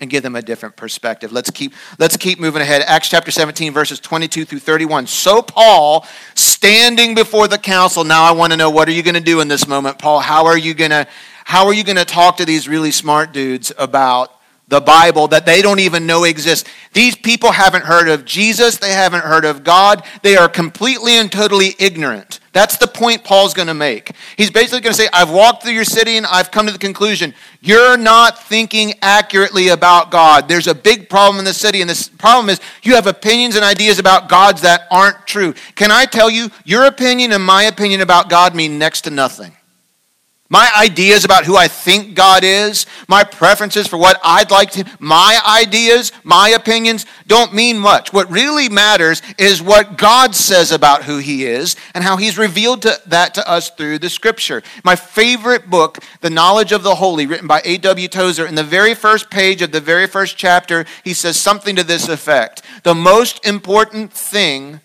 and give them a different perspective. Let's keep, let's keep moving ahead. Acts chapter 17, verses 22 through 31. So, Paul, standing before the council, now I want to know what are you going to do in this moment, Paul? How are you going to how are you going to talk to these really smart dudes about the Bible that they don't even know exists. These people haven't heard of Jesus, they haven't heard of God, they are completely and totally ignorant. That's the point Paul's going to make. He's basically going to say, I've walked through your city and I've come to the conclusion you're not thinking accurately about God. There's a big problem in the city, and this problem is you have opinions and ideas about gods that aren't true. Can I tell you, your opinion and my opinion about God mean next to nothing? My ideas about who I think God is, my preferences for what I'd like to, my ideas, my opinions don't mean much. What really matters is what God says about who He is and how He's revealed to, that to us through the Scripture. My favorite book, The Knowledge of the Holy, written by A.W. Tozer, in the very first page of the very first chapter, he says something to this effect The most important thing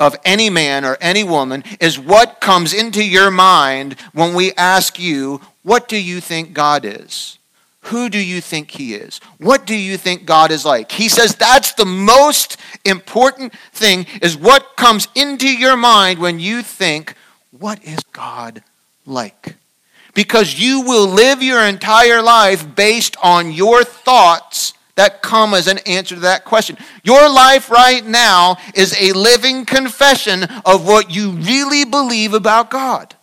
of any man or any woman is what comes into your mind when we ask you, What do you think God is? Who do you think He is? What do you think God is like? He says that's the most important thing, is what comes into your mind when you think, What is God like? Because you will live your entire life based on your thoughts that come as an answer to that question. Your life right now is a living confession of what you really believe about God.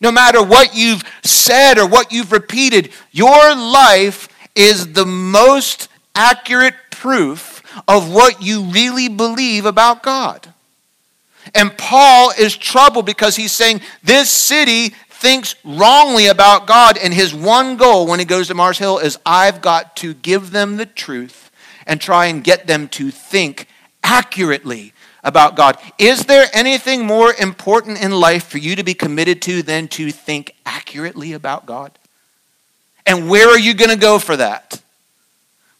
No matter what you've said or what you've repeated, your life is the most accurate proof of what you really believe about God. And Paul is troubled because he's saying this city thinks wrongly about God, and his one goal when he goes to Mars Hill is I've got to give them the truth and try and get them to think accurately about God. Is there anything more important in life for you to be committed to than to think accurately about God? And where are you going to go for that?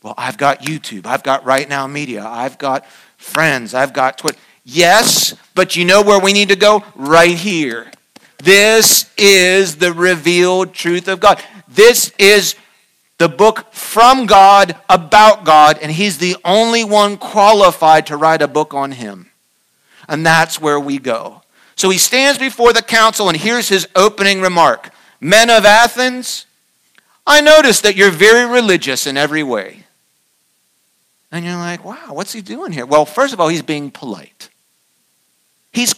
Well, I've got YouTube, I've got Right Now Media, I've got friends, I've got Twitter. Yes, but you know where we need to go? Right here. This is the revealed truth of God. This is the book from God about God, and He's the only one qualified to write a book on Him. And that's where we go. So he stands before the council, and here's his opening remark Men of Athens, I notice that you're very religious in every way. And you're like, wow, what's he doing here? Well, first of all, he's being polite. He's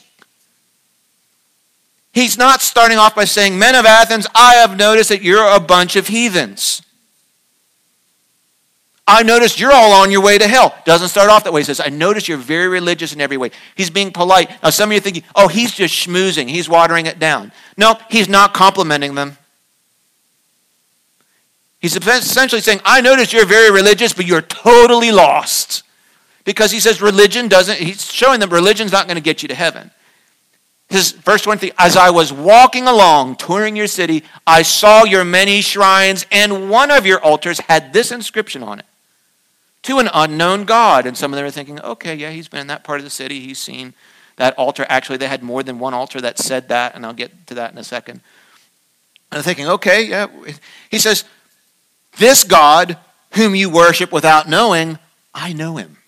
He's not starting off by saying, Men of Athens, I have noticed that you're a bunch of heathens. I noticed you're all on your way to hell. Doesn't start off that way. He says, I notice you're very religious in every way. He's being polite. Now, some of you are thinking, oh, he's just schmoozing. He's watering it down. No, he's not complimenting them. He's essentially saying, I notice you're very religious, but you're totally lost. Because he says religion doesn't, he's showing them religion's not going to get you to heaven. His, verse 23 As I was walking along, touring your city, I saw your many shrines, and one of your altars had this inscription on it To an unknown God. And some of them are thinking, okay, yeah, he's been in that part of the city. He's seen that altar. Actually, they had more than one altar that said that, and I'll get to that in a second. And I'm thinking, okay, yeah. He says, This God whom you worship without knowing, I know him.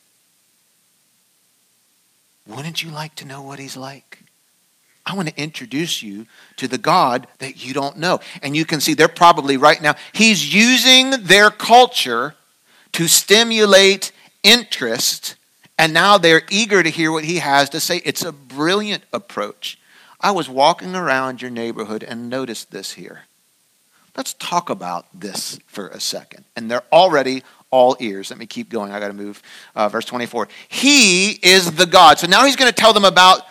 Wouldn't you like to know what he's like? I want to introduce you to the God that you don't know. And you can see they're probably right now, he's using their culture to stimulate interest, and now they're eager to hear what he has to say. It's a brilliant approach. I was walking around your neighborhood and noticed this here. Let's talk about this for a second. And they're already all ears. Let me keep going. I got to move. Uh, verse 24. He is the God. So now he's going to tell them about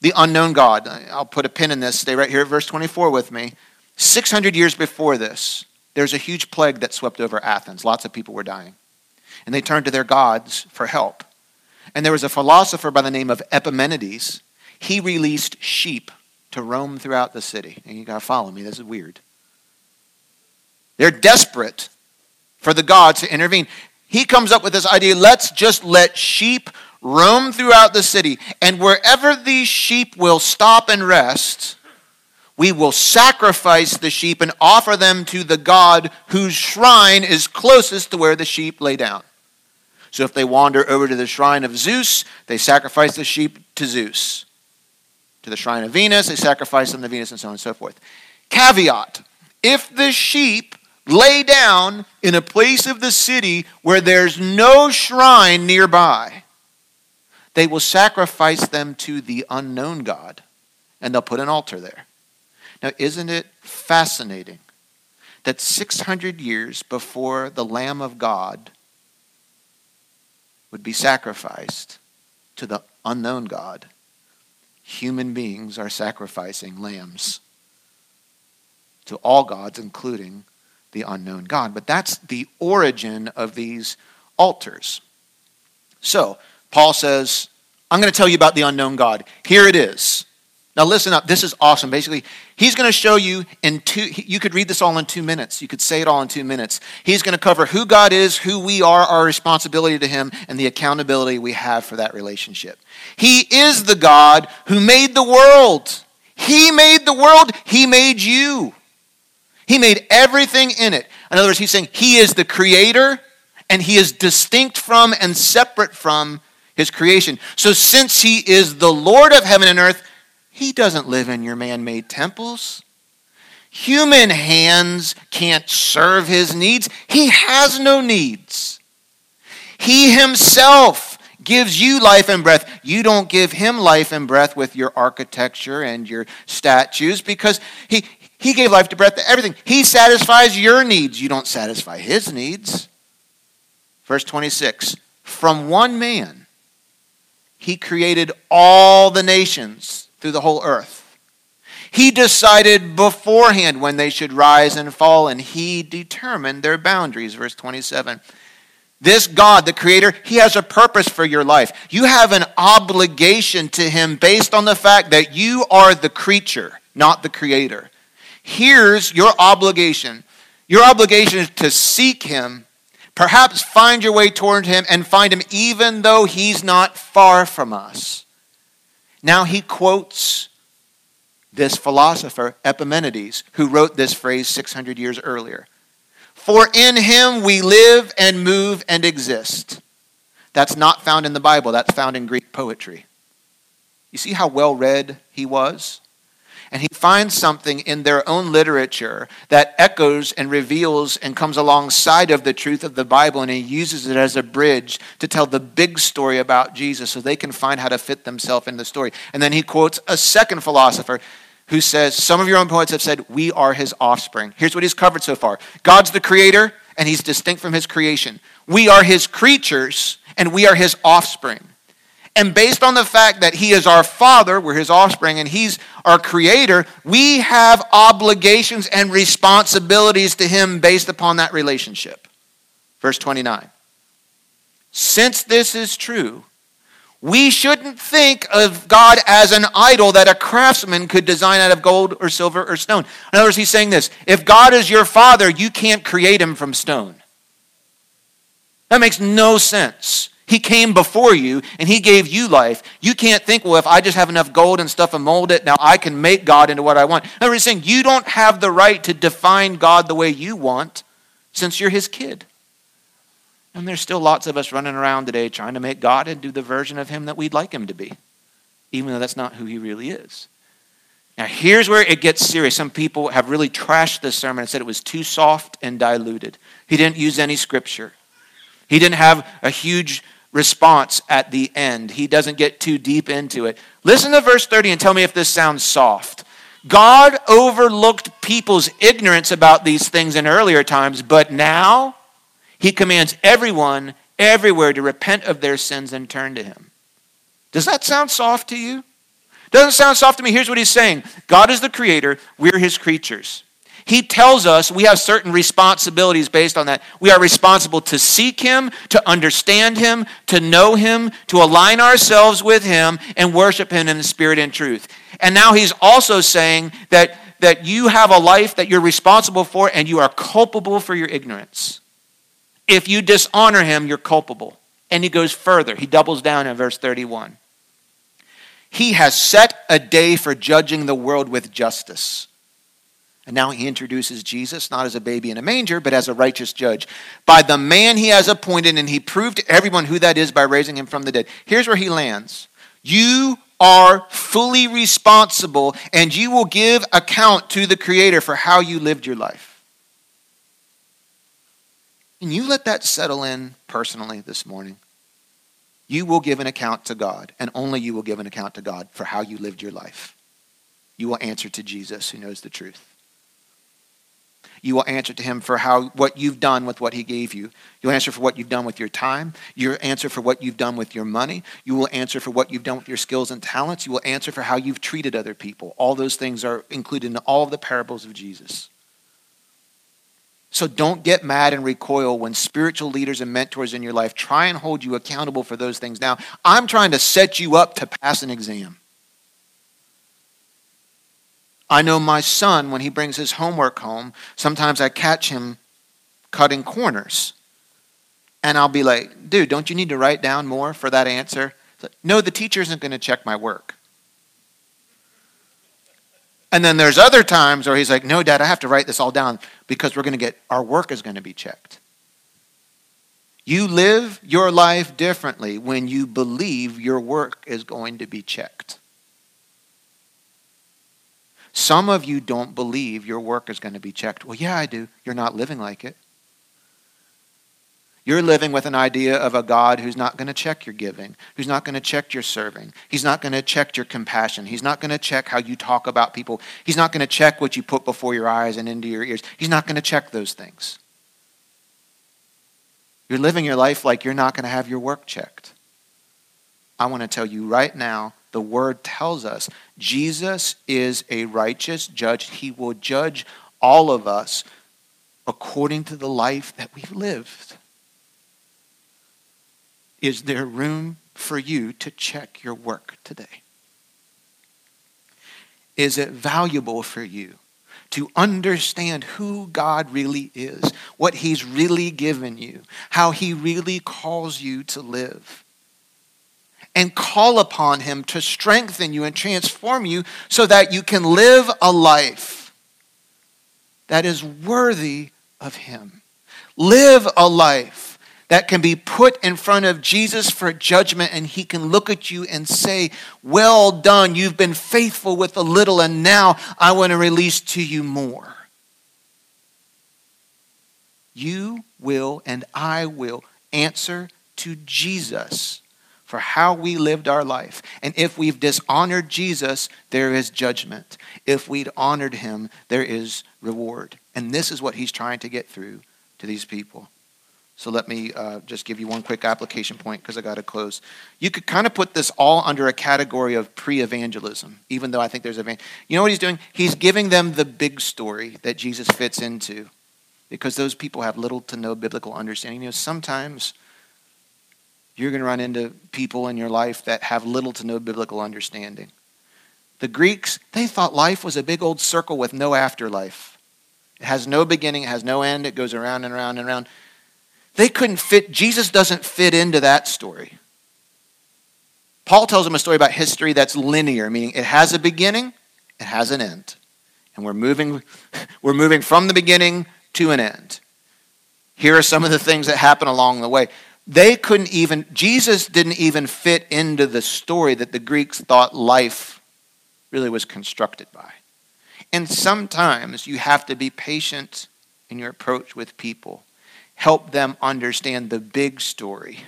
the unknown God. I'll put a pin in this. Stay right here at verse 24 with me. 600 years before this, there's a huge plague that swept over Athens. Lots of people were dying. And they turned to their gods for help. And there was a philosopher by the name of Epimenides. He released sheep to roam throughout the city. And you got to follow me, this is weird. They're desperate for the gods to intervene. He comes up with this idea let's just let sheep roam throughout the city, and wherever these sheep will stop and rest, we will sacrifice the sheep and offer them to the God whose shrine is closest to where the sheep lay down. So if they wander over to the shrine of Zeus, they sacrifice the sheep to Zeus. To the shrine of Venus, they sacrifice them to Venus, and so on and so forth. Caveat if the sheep lay down in a place of the city where there's no shrine nearby, they will sacrifice them to the unknown God, and they'll put an altar there. Now, isn't it fascinating that 600 years before the Lamb of God would be sacrificed to the unknown God, human beings are sacrificing lambs to all gods, including the unknown God. But that's the origin of these altars. So, Paul says, I'm going to tell you about the unknown God. Here it is. Now, listen up. This is awesome. Basically, he's going to show you in two, you could read this all in two minutes. You could say it all in two minutes. He's going to cover who God is, who we are, our responsibility to him, and the accountability we have for that relationship. He is the God who made the world. He made the world, He made you. He made everything in it. In other words, He's saying He is the creator and He is distinct from and separate from His creation. So, since He is the Lord of heaven and earth, he doesn't live in your man made temples. Human hands can't serve his needs. He has no needs. He himself gives you life and breath. You don't give him life and breath with your architecture and your statues because he, he gave life to breath to everything. He satisfies your needs. You don't satisfy his needs. Verse 26 From one man, he created all the nations through the whole earth. He decided beforehand when they should rise and fall, and he determined their boundaries. Verse 27. This God, the Creator, He has a purpose for your life. You have an obligation to Him based on the fact that you are the creature, not the Creator. Here's your obligation your obligation is to seek Him, perhaps find your way toward Him, and find Him even though He's not far from us. Now he quotes this philosopher, Epimenides, who wrote this phrase 600 years earlier. For in him we live and move and exist. That's not found in the Bible, that's found in Greek poetry. You see how well read he was? And he finds something in their own literature that echoes and reveals and comes alongside of the truth of the Bible, and he uses it as a bridge to tell the big story about Jesus so they can find how to fit themselves in the story. And then he quotes a second philosopher who says, Some of your own poets have said, We are his offspring. Here's what he's covered so far God's the creator, and he's distinct from his creation. We are his creatures, and we are his offspring. And based on the fact that He is our Father, we're His offspring, and He's our Creator, we have obligations and responsibilities to Him based upon that relationship. Verse 29. Since this is true, we shouldn't think of God as an idol that a craftsman could design out of gold or silver or stone. In other words, he's saying this if God is your father, you can't create him from stone. That makes no sense. He came before you and he gave you life. You can't think, well, if I just have enough gold and stuff and mold it, now I can make God into what I want. No, he's saying you don't have the right to define God the way you want since you're his kid. And there's still lots of us running around today trying to make God into the version of him that we'd like him to be, even though that's not who he really is. Now, here's where it gets serious. Some people have really trashed this sermon and said it was too soft and diluted. He didn't use any scripture. He didn't have a huge response at the end. He doesn't get too deep into it. Listen to verse 30 and tell me if this sounds soft. God overlooked people's ignorance about these things in earlier times, but now he commands everyone everywhere to repent of their sins and turn to him. Does that sound soft to you? Doesn't sound soft to me. Here's what he's saying God is the creator, we're his creatures. He tells us we have certain responsibilities based on that. We are responsible to seek Him, to understand Him, to know Him, to align ourselves with Him, and worship Him in the Spirit and truth. And now He's also saying that, that you have a life that you're responsible for and you are culpable for your ignorance. If you dishonor Him, you're culpable. And He goes further. He doubles down in verse 31. He has set a day for judging the world with justice and now he introduces Jesus, not as a baby in a manger, but as a righteous judge. By the man he has appointed, and he proved to everyone who that is by raising him from the dead. Here's where he lands You are fully responsible, and you will give account to the Creator for how you lived your life. And you let that settle in personally this morning. You will give an account to God, and only you will give an account to God for how you lived your life. You will answer to Jesus, who knows the truth. You will answer to him for how what you've done with what he gave you. You'll answer for what you've done with your time. You'll answer for what you've done with your money. You will answer for what you've done with your skills and talents. You will answer for how you've treated other people. All those things are included in all of the parables of Jesus. So don't get mad and recoil when spiritual leaders and mentors in your life try and hold you accountable for those things. Now, I'm trying to set you up to pass an exam. I know my son, when he brings his homework home, sometimes I catch him cutting corners. And I'll be like, dude, don't you need to write down more for that answer? Like, no, the teacher isn't going to check my work. And then there's other times where he's like, no, dad, I have to write this all down because we're going to get, our work is going to be checked. You live your life differently when you believe your work is going to be checked. Some of you don't believe your work is going to be checked. Well, yeah, I do. You're not living like it. You're living with an idea of a God who's not going to check your giving, who's not going to check your serving. He's not going to check your compassion. He's not going to check how you talk about people. He's not going to check what you put before your eyes and into your ears. He's not going to check those things. You're living your life like you're not going to have your work checked. I want to tell you right now the word tells us Jesus is a righteous judge. He will judge all of us according to the life that we've lived. Is there room for you to check your work today? Is it valuable for you to understand who God really is, what He's really given you, how He really calls you to live? And call upon Him to strengthen you and transform you so that you can live a life that is worthy of Him. Live a life that can be put in front of Jesus for judgment, and He can look at you and say, Well done, you've been faithful with a little, and now I want to release to you more. You will and I will answer to Jesus for how we lived our life. And if we've dishonored Jesus, there is judgment. If we'd honored him, there is reward. And this is what he's trying to get through to these people. So let me uh, just give you one quick application point because I got to close. You could kind of put this all under a category of pre evangelism, even though I think there's a. You know what he's doing? He's giving them the big story that Jesus fits into because those people have little to no biblical understanding. You know, sometimes you're going to run into people in your life that have little to no biblical understanding. The Greeks, they thought life was a big old circle with no afterlife. It has no beginning, it has no end, it goes around and around and around. They couldn't fit, Jesus doesn't fit into that story. Paul tells them a story about history that's linear, meaning it has a beginning, it has an end. And we're moving, we're moving from the beginning to an end. Here are some of the things that happen along the way they couldn't even, Jesus didn't even fit into the story that the Greeks thought life really was constructed by. And sometimes you have to be patient in your approach with people. Help them understand the big story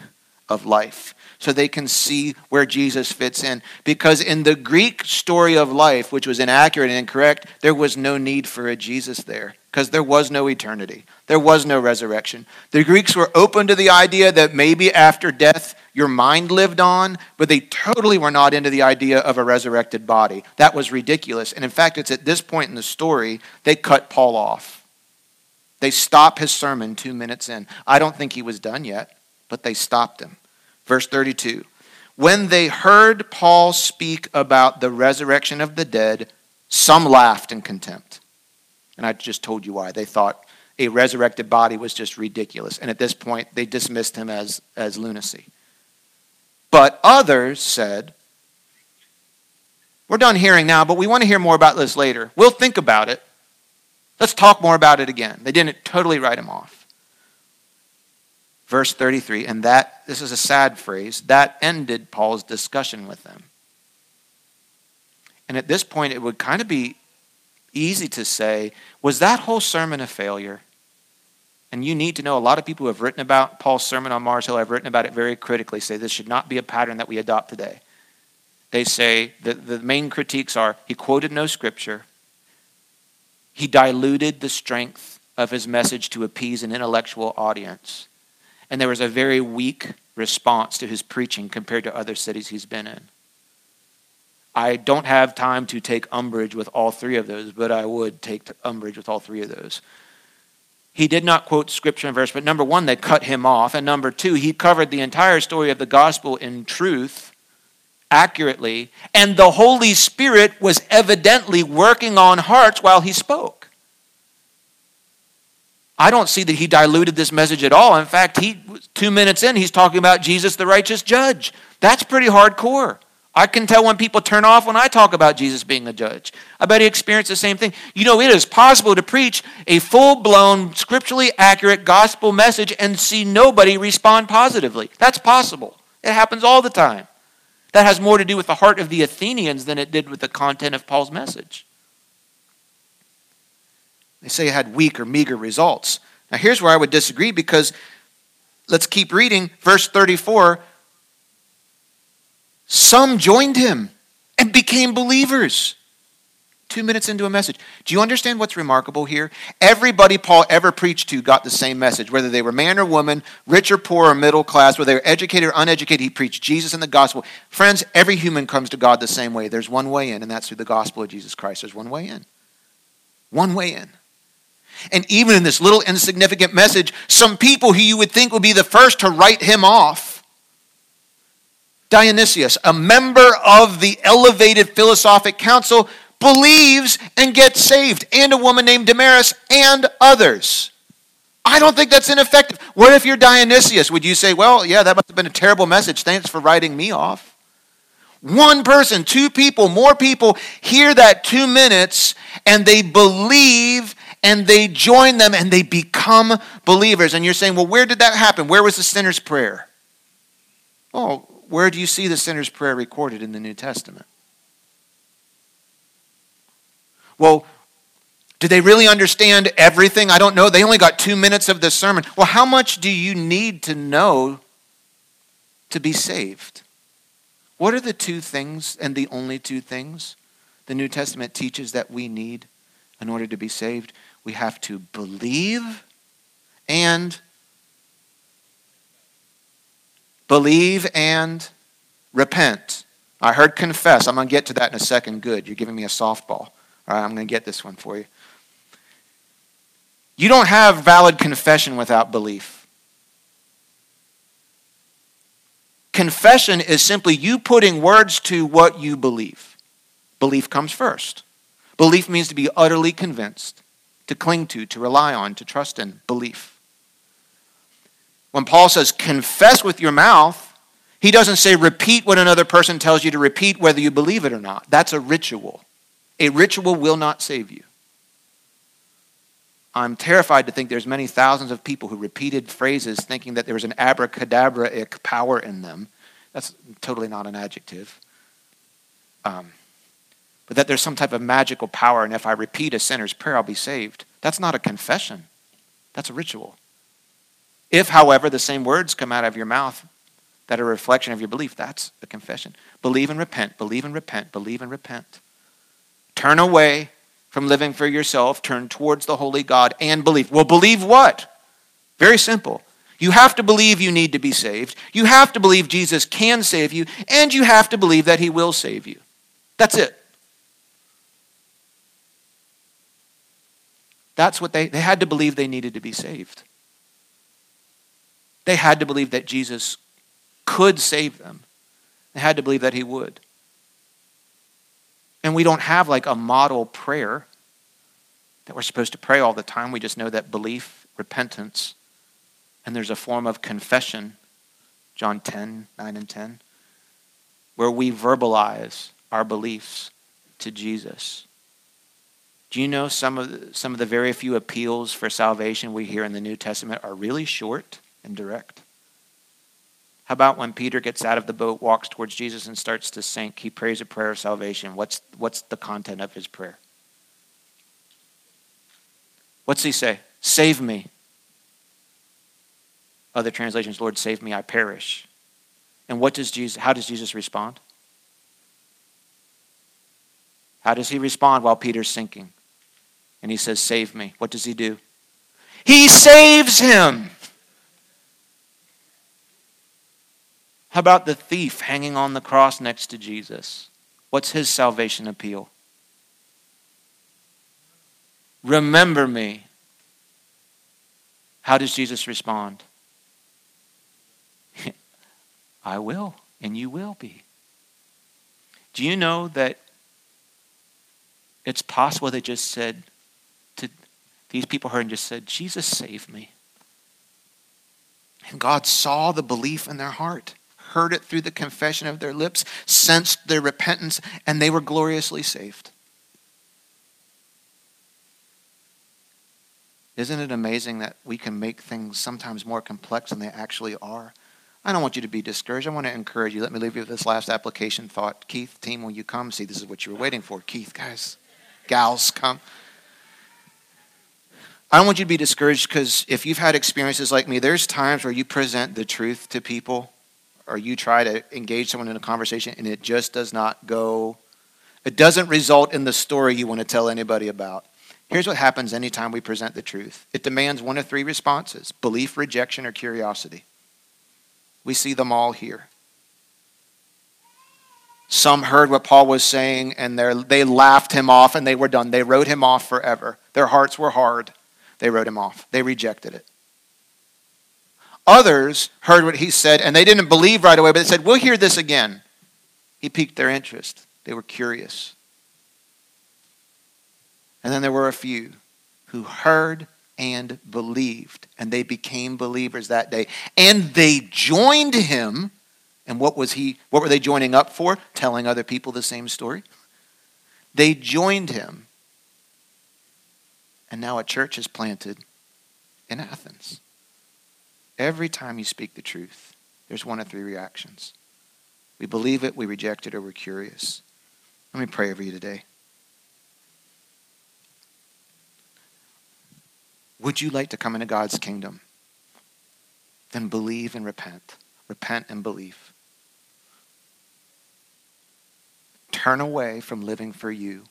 of life so they can see where Jesus fits in. Because in the Greek story of life, which was inaccurate and incorrect, there was no need for a Jesus there because there was no eternity. There was no resurrection. The Greeks were open to the idea that maybe after death your mind lived on, but they totally were not into the idea of a resurrected body. That was ridiculous. And in fact, it's at this point in the story they cut Paul off. They stop his sermon two minutes in. I don't think he was done yet, but they stopped him. Verse 32 When they heard Paul speak about the resurrection of the dead, some laughed in contempt. And I just told you why. They thought a resurrected body was just ridiculous. And at this point, they dismissed him as, as lunacy. But others said, We're done hearing now, but we want to hear more about this later. We'll think about it. Let's talk more about it again. They didn't totally write him off verse 33, and that, this is a sad phrase, that ended Paul's discussion with them. And at this point, it would kind of be easy to say, was that whole sermon a failure? And you need to know a lot of people who have written about Paul's sermon on Mars Hill have written about it very critically, say this should not be a pattern that we adopt today. They say that the main critiques are he quoted no scripture, he diluted the strength of his message to appease an intellectual audience, and there was a very weak response to his preaching compared to other cities he's been in. I don't have time to take umbrage with all three of those, but I would take umbrage with all three of those. He did not quote scripture and verse, but number one, they cut him off. And number two, he covered the entire story of the gospel in truth, accurately. And the Holy Spirit was evidently working on hearts while he spoke. I don't see that he diluted this message at all. In fact, he two minutes in, he's talking about Jesus, the righteous judge. That's pretty hardcore. I can tell when people turn off when I talk about Jesus being a judge. I bet he experienced the same thing. You know, it is possible to preach a full blown, scripturally accurate gospel message and see nobody respond positively. That's possible. It happens all the time. That has more to do with the heart of the Athenians than it did with the content of Paul's message. They say it had weak or meager results. Now, here's where I would disagree because let's keep reading. Verse 34 Some joined him and became believers. Two minutes into a message. Do you understand what's remarkable here? Everybody Paul ever preached to got the same message, whether they were man or woman, rich or poor or middle class, whether they were educated or uneducated. He preached Jesus and the gospel. Friends, every human comes to God the same way. There's one way in, and that's through the gospel of Jesus Christ. There's one way in. One way in. And even in this little insignificant message, some people who you would think would be the first to write him off. Dionysius, a member of the elevated philosophic council, believes and gets saved, and a woman named Damaris and others. I don't think that's ineffective. What if you're Dionysius? Would you say, well, yeah, that must have been a terrible message. Thanks for writing me off. One person, two people, more people hear that two minutes and they believe and they join them and they become believers. And you're saying, well, where did that happen? Where was the sinner's prayer? Oh, where do you see the sinner's prayer recorded in the New Testament? Well, do they really understand everything? I don't know. They only got two minutes of the sermon. Well, how much do you need to know to be saved? What are the two things and the only two things the New Testament teaches that we need in order to be saved? We have to believe and believe and repent. I heard confess. I'm going to get to that in a second. Good. You're giving me a softball. All right, I'm going to get this one for you. You don't have valid confession without belief. Confession is simply you putting words to what you believe. Belief comes first. Belief means to be utterly convinced to cling to, to rely on, to trust in, belief. When Paul says confess with your mouth, he doesn't say repeat what another person tells you to repeat, whether you believe it or not. That's a ritual. A ritual will not save you. I'm terrified to think there's many thousands of people who repeated phrases thinking that there was an abracadabra-ic power in them. That's totally not an adjective. Um, but that there's some type of magical power, and if I repeat a sinner's prayer, I'll be saved. That's not a confession, that's a ritual. If, however, the same words come out of your mouth, that are a reflection of your belief, that's a confession. Believe and repent, believe and repent, believe and repent. Turn away from living for yourself, turn towards the holy God and believe. Well, believe what? Very simple. You have to believe you need to be saved. You have to believe Jesus can save you, and you have to believe that he will save you. That's it. That's what they, they had to believe they needed to be saved. They had to believe that Jesus could save them. They had to believe that he would. And we don't have like a model prayer that we're supposed to pray all the time. We just know that belief, repentance, and there's a form of confession, John 10, 9 and 10, where we verbalize our beliefs to Jesus. Do you know some of the, some of the very few appeals for salvation we hear in the New Testament are really short and direct? How about when Peter gets out of the boat, walks towards Jesus, and starts to sink? He prays a prayer of salvation. What's, what's the content of his prayer? What's he say? Save me. Other translations, Lord, save me, I perish. And what does Jesus, how does Jesus respond? How does he respond while Peter's sinking? And he says, Save me. What does he do? He saves him. How about the thief hanging on the cross next to Jesus? What's his salvation appeal? Remember me. How does Jesus respond? I will, and you will be. Do you know that it's possible they just said to these people heard and just said, Jesus, save me. And God saw the belief in their heart heard it through the confession of their lips, sensed their repentance, and they were gloriously saved. Isn't it amazing that we can make things sometimes more complex than they actually are? I don't want you to be discouraged. I want to encourage you. Let me leave you with this last application thought. Keith, team, when you come, see, this is what you were waiting for. Keith, guys, gals, come. I don't want you to be discouraged because if you've had experiences like me, there's times where you present the truth to people or you try to engage someone in a conversation and it just does not go, it doesn't result in the story you want to tell anybody about. Here's what happens anytime we present the truth it demands one of three responses belief, rejection, or curiosity. We see them all here. Some heard what Paul was saying and they laughed him off and they were done. They wrote him off forever. Their hearts were hard. They wrote him off. They rejected it. Others heard what he said and they didn't believe right away, but they said, We'll hear this again. He piqued their interest. They were curious. And then there were a few who heard and believed, and they became believers that day. And they joined him. And what was he what were they joining up for? Telling other people the same story. They joined him. And now a church is planted in Athens. Every time you speak the truth, there's one of three reactions. We believe it, we reject it, or we're curious. Let me pray over you today. Would you like to come into God's kingdom? Then believe and repent. Repent and believe. Turn away from living for you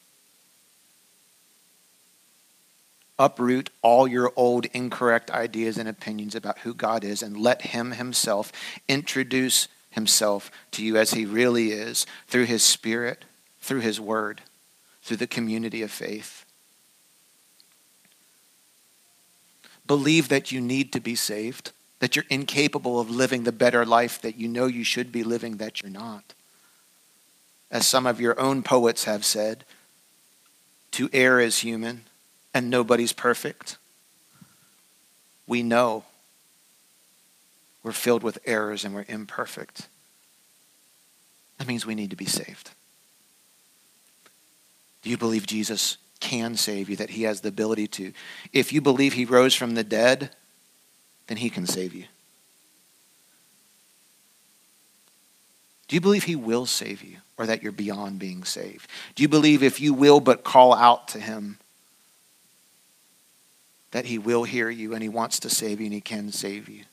uproot all your old incorrect ideas and opinions about who God is and let Him Himself introduce Himself to you as He really is through His Spirit, through His Word, through the community of faith. Believe that you need to be saved, that you're incapable of living the better life that you know you should be living, that you're not. As some of your own poets have said, to err is human, and nobody's perfect. We know we're filled with errors and we're imperfect. That means we need to be saved. Do you believe Jesus can save you, that he has the ability to? If you believe he rose from the dead, then he can save you. Do you believe he will save you or that you're beyond being saved? Do you believe if you will but call out to him, that He will hear you and He wants to save you and He can save you.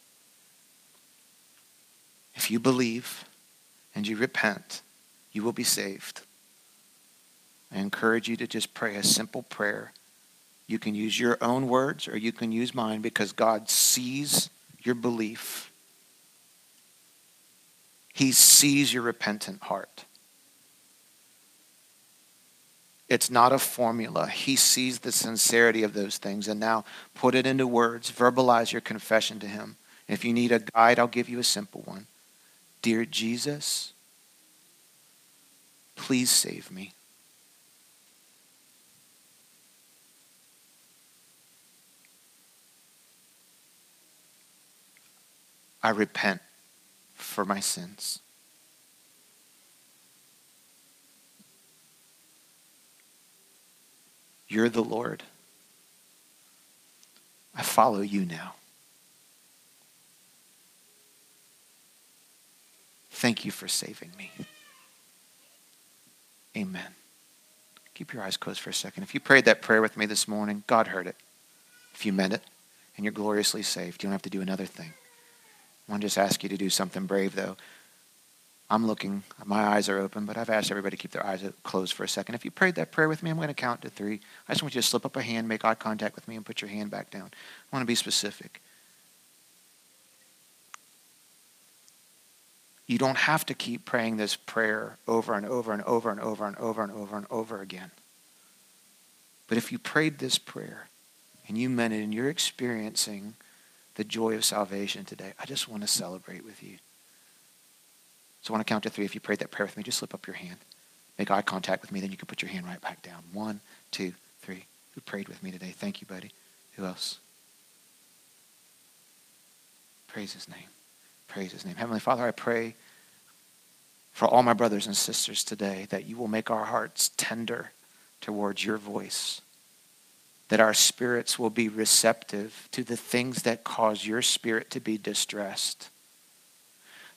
If you believe and you repent, you will be saved. I encourage you to just pray a simple prayer. You can use your own words or you can use mine because God sees your belief. He sees your repentant heart. It's not a formula. He sees the sincerity of those things. And now put it into words. Verbalize your confession to Him. If you need a guide, I'll give you a simple one. Dear Jesus, please save me. I repent for my sins. You're the Lord. I follow you now. Thank you for saving me. Amen. Keep your eyes closed for a second. If you prayed that prayer with me this morning, God heard it. If you meant it and you're gloriously saved, you don't have to do another thing. I want to just ask you to do something brave, though. I'm looking, my eyes are open, but I've asked everybody to keep their eyes closed for a second. If you prayed that prayer with me, I'm going to count to three. I just want you to slip up a hand, make eye contact with me, and put your hand back down. I want to be specific. You don't have to keep praying this prayer over and over and over and over and over and over and over again. But if you prayed this prayer and you meant it and you're experiencing the joy of salvation today, I just want to celebrate with you. So I want to count to three. If you prayed that prayer with me, just slip up your hand. Make eye contact with me, then you can put your hand right back down. One, two, three. Who prayed with me today? Thank you, buddy. Who else? Praise his name. Praise his name. Heavenly Father, I pray for all my brothers and sisters today that you will make our hearts tender towards your voice, that our spirits will be receptive to the things that cause your spirit to be distressed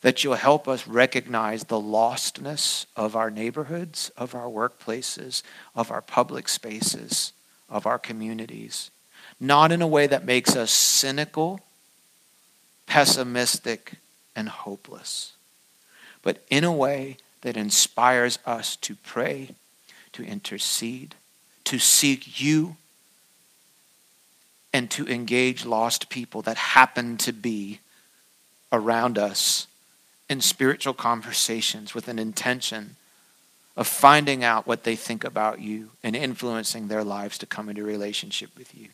that you'll help us recognize the lostness of our neighborhoods, of our workplaces, of our public spaces, of our communities. Not in a way that makes us cynical, pessimistic, and hopeless, but in a way that inspires us to pray, to intercede, to seek you, and to engage lost people that happen to be around us in spiritual conversations with an intention of finding out what they think about you and influencing their lives to come into relationship with you.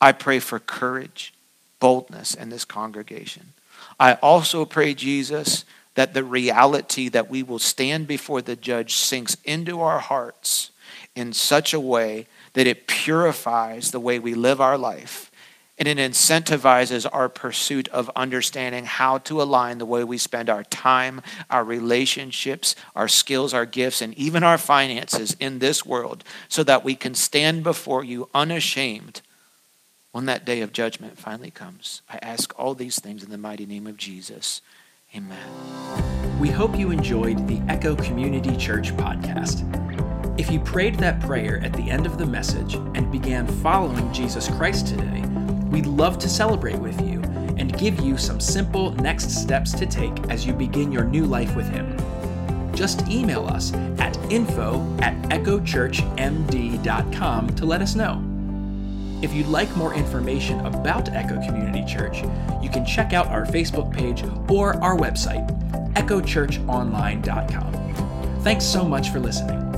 I pray for courage, boldness in this congregation. I also pray, Jesus, that the reality that we will stand before the judge sinks into our hearts in such a way that it purifies the way we live our life and it incentivizes our pursuit of understanding how to align the way we spend our time, our relationships, our skills, our gifts, and even our finances in this world so that we can stand before you unashamed when that day of judgment finally comes. I ask all these things in the mighty name of Jesus. Amen. We hope you enjoyed the Echo Community Church podcast. If you prayed that prayer at the end of the message and began following Jesus Christ today, We'd love to celebrate with you and give you some simple next steps to take as you begin your new life with Him. Just email us at info at echochurchmd.com to let us know. If you'd like more information about Echo Community Church, you can check out our Facebook page or our website, echochurchonline.com. Thanks so much for listening.